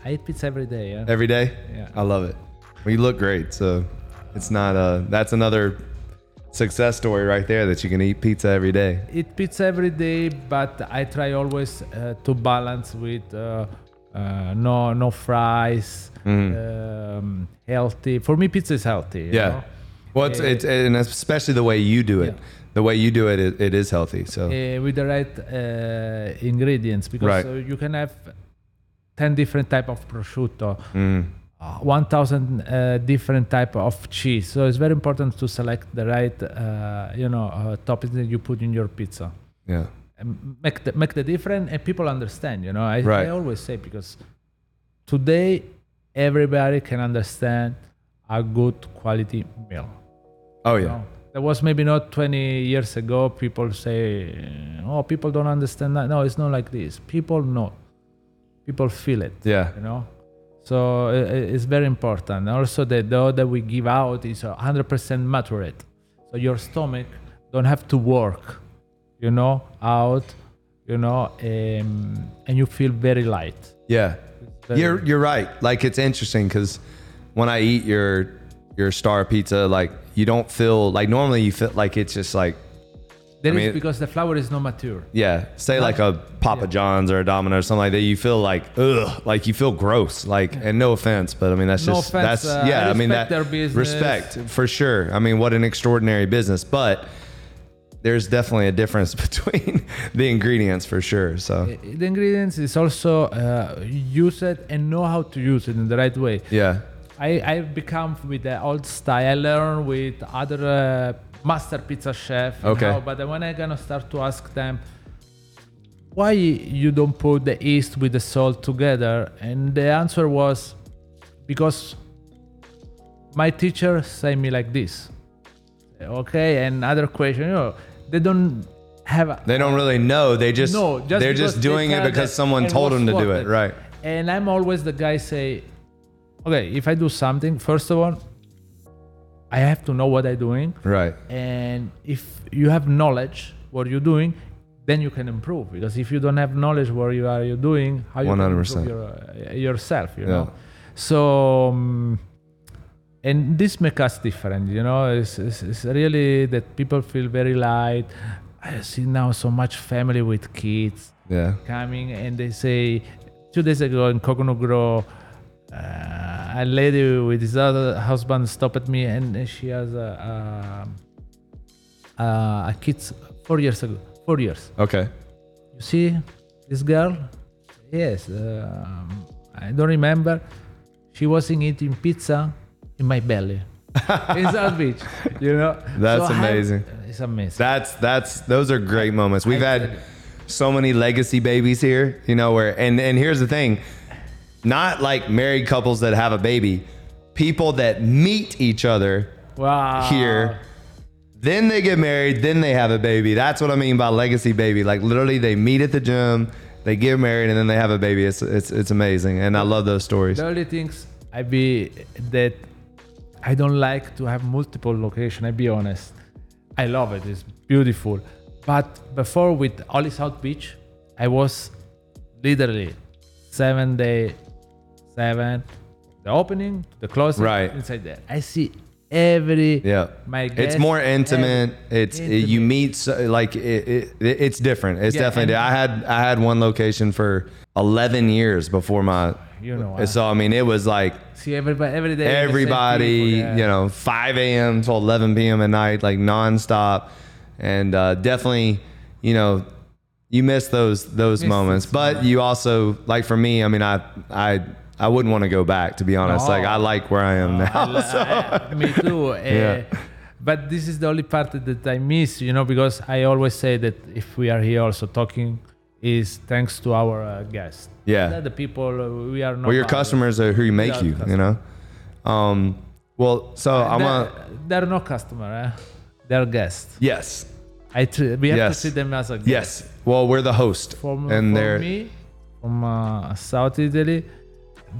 I eat pizza every day. Yeah. every day. Yeah. I love it. Well, you look great, so it's not uh that's another success story right there that you can eat pizza every day. eat pizza every day, but I try always uh, to balance with uh, uh, no no fries, um, healthy. For me, pizza is healthy. you Mm. Yeah. know? Well, it's, Uh, it's and especially the way you do it. Yeah. The way you do it, it, it is healthy. So Uh, with the right uh, ingredients because Right. uh, you can have ten different type of prosciutto. mm, uh, 1000 uh, different type of cheese so it's very important to select the right uh, you know uh, toppings that you put in your pizza yeah. and make the, make the difference and people understand you know I, Right. I always say because today everybody can understand a good quality meal Oh you yeah. know? There was maybe not 20 years ago people say oh people don't understand that. No it's not like this. People know. People feel it Yeah. you know? So it's very important. Also the dough that we give out is 100% matured so your stomach don't have to work you know out you know um, and you feel very light. Yeah. Very- You're you're right. Like it's interesting because when I eat your your star pizza, like you don't feel like normally you feel like it's just like That I is mean- because the flour is not mature yeah, say like a Papa Yeah. John's or a Domino or something like that. You feel like ugh, like you feel gross. Like and no offense, but I mean that's No just offense, that's uh, yeah. I mean that their business. respect for sure. I mean what an extraordinary business, but there's definitely a difference [laughs] between the ingredients for sure. So the ingredients is also uh, use it and know how to use it in the right way yeah, I, I've become with the old style. I learn with other uh, master pizza chef. Okay. how- but then when I'm gonna start to ask them, why you don't put the yeast with the salt together? And the answer was, because my teacher say me like this. Okay, and other question, you know, they don't have. A, they don't really know. They just no, just they're just they doing it because someone told them to do it. Right. And I'm always the guy say, okay, if I do something, first of all, I have to know what I'm doing. Right. And if you have knowledge what you're doing, then you can improve. Because if you don't have knowledge what you are you doing, how you can 100%. improve your, uh, yourself, you Yeah. know. So, um, and this makes us different, you know. It's, it's, it's really that people feel very light. I see now so much family with kids Yeah. coming and they say two days ago in Coconut Grove, a lady with his other husband stopped at me and she has a, a, a kid four years ago. Four years. Okay. You see this girl? Yes. Um, I don't remember. She wasn't eating pizza in my belly. in South Beach, you know. That's So I have- amazing. it's amazing. That's that's those are great moments. We've had so many legacy babies here, you know, where and and here's the thing, not like married couples that have a baby, people that meet each other wow. here, then they get married, then they have a baby. That's what I mean by legacy baby. Like literally they meet at the gym, they get married and then they have a baby. It's it's it's amazing. And I love those stories. The only things I be that I don't like to have multiple location. I be honest. I love it. It's beautiful. But before with Ollie South Beach, I was literally seven day, seven, the opening, the closing, Right. inside there. I see every Yeah. my It's more intimate. It's you meet so, like it, it, it's different. It's Yeah, definitely. I had I had one location for 11 years before my You know. So I mean, it was like see everybody every day. everybody, people, yeah. you know, 5 a.m. till 11 p.m. at night, like nonstop, and uh, definitely, you know, you miss those those Miss moments. But you also, like for me, I mean, I I I wouldn't want to go back to be honest. No. Like I like where I am now. I- [laughs] so- I- me too. Uh, [laughs] Yeah. But this is the only part that I miss, you know, because I always say that if we are here also talking, is thanks to our uh, guests. Yeah. The people uh, we are not. well, your customers are who you make you. You know. Um. Well, so I'm they're, a they're no customer, eh? they're guests. yes, I tr- we have Yes. to treat them as a guest. yes. Well, we're the host, For, and for they're. me, from uh, South Italy,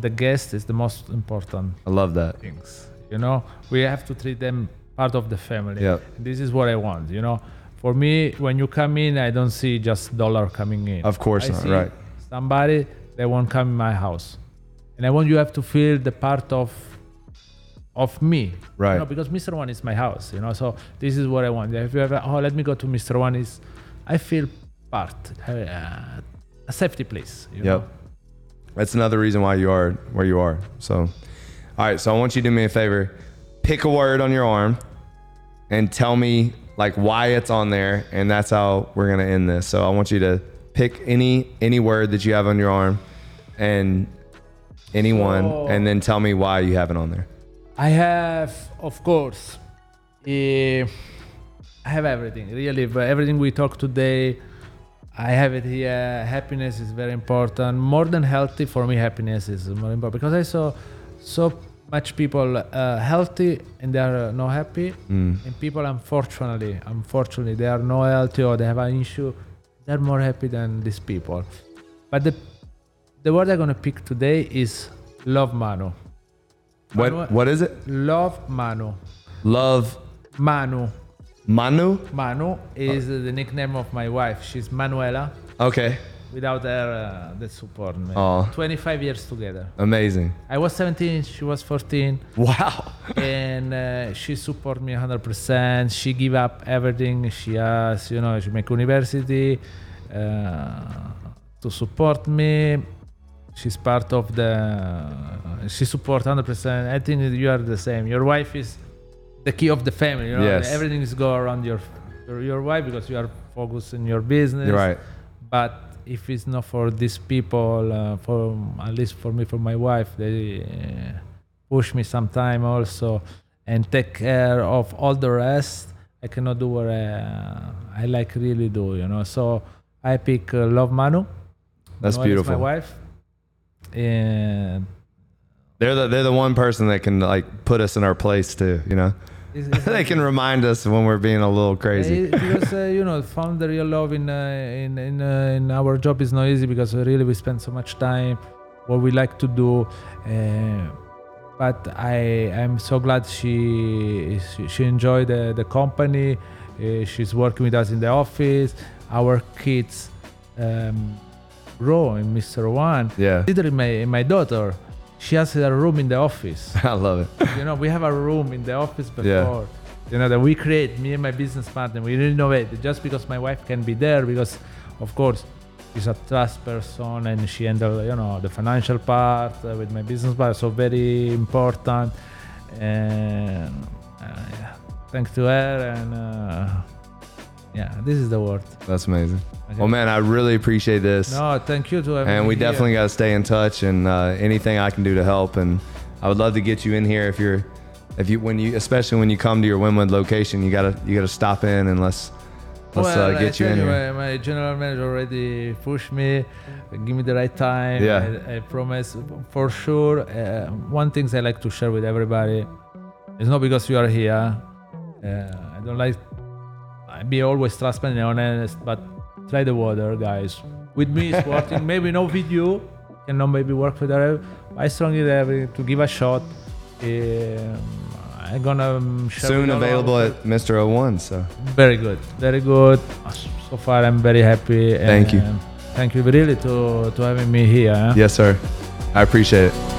the guest is the most important I love that. things. You know, we have to treat them part of the family. Yep. This is what I want. You know, for me, when you come in, I don't see just dollar coming in. Of course I not, right. Somebody they won't come in my house, and I want you have to feel the part of of me. Right. You know, because Mr. One is my house. You know, so this is what I want. If you ever, oh, let me go to Mr. One, is I feel part, uh, a safety place. You Yep. know? That's another reason why you are where you are. So, all right. So I want you to do me a favor. Pick a word on your arm, and tell me like why it's on there, and that's how we're gonna end this. So I want you to pick any any word that you have on your arm, and anyone, So- and then tell me why you have it on there. I have, of course, eh, I have everything, really. But everything we talk today, I have it here. Happiness is very important. More than healthy, for me, happiness is more important because I saw so much people uh, healthy and they are uh, not happy, and people, unfortunately, unfortunately, they are not healthy or they have an issue. They're more happy than these people. But the the word I'm gonna pick today is love, Manu. What Manu- what is it? Love Manu. Love Manu. Manu. Manu is the nickname of my wife. She's Manuela. Okay. Without her, uh, the support. Man. Aw. 25 years together. Amazing. I was 17, she was 14, Wow. [laughs] and uh, she support me 100%. She give up everything she has, you know, she make university uh, to support me. She's part of the. She support 100%. I think you are the same. Your wife is the key of the family. You know? Yes. Everything is go around your, your your wife because you are focused in your business. You're right. But if it's not for these people, uh, for at least for me, for my wife, they uh, push me sometime also and take care of all the rest. I cannot do what I, I like really do, you know. So I pick uh, Love Manu. That's beautiful. My wife. And They're the they're the one person that can like put us in our place too. You know. It's, [laughs] it's they can remind us when we're being a little crazy. Eh, because uh, you know, found the real love in uh, in in, uh, in our job is not easy because uh, really we spend so much time what we like to do. Uh, but I I'm so glad she she, she enjoyed the, the company. Uh, she's working with us in the office. Our kids um, grow in Mr. One. Yeah, my my daughter, she has a room in the office [laughs] I love it. you know, we have a room in the office before. Yeah. You know that we create me and my business partner. We renovate just because my wife can be there because, of course, she's a trust person and she handle you know the financial part uh, with my business partner. So very important. And uh, yeah, thanks to her and uh, yeah, this is the word. That's amazing. Okay. Well, man, I really appreciate this, No, thank you to everyone. and we here. definitely got to stay in touch. And uh, anything I can do to help, and I would love to get you in here if you're, if you when you especially when you come to your Wynwood location, you gotta you gotta stop in and let's let's well, uh, get you in here. My, my general manager already pushed me, give me the right time. Yeah. I, I promise for sure. Uh, one thing I like to share with everybody is not because you are here. Uh, I don't like be always transparent and honest, but try the water, guys. With me, it's working. [laughs] maybe not with you, cannot maybe work with her. I strongly have to give a shot. Um, I'm gonna um, Soon with all of available at Mr. One. So Very good, very good. So far, I'm very happy. Thank you. Thank you really to to having me here. eh? yes, sir. I appreciate it.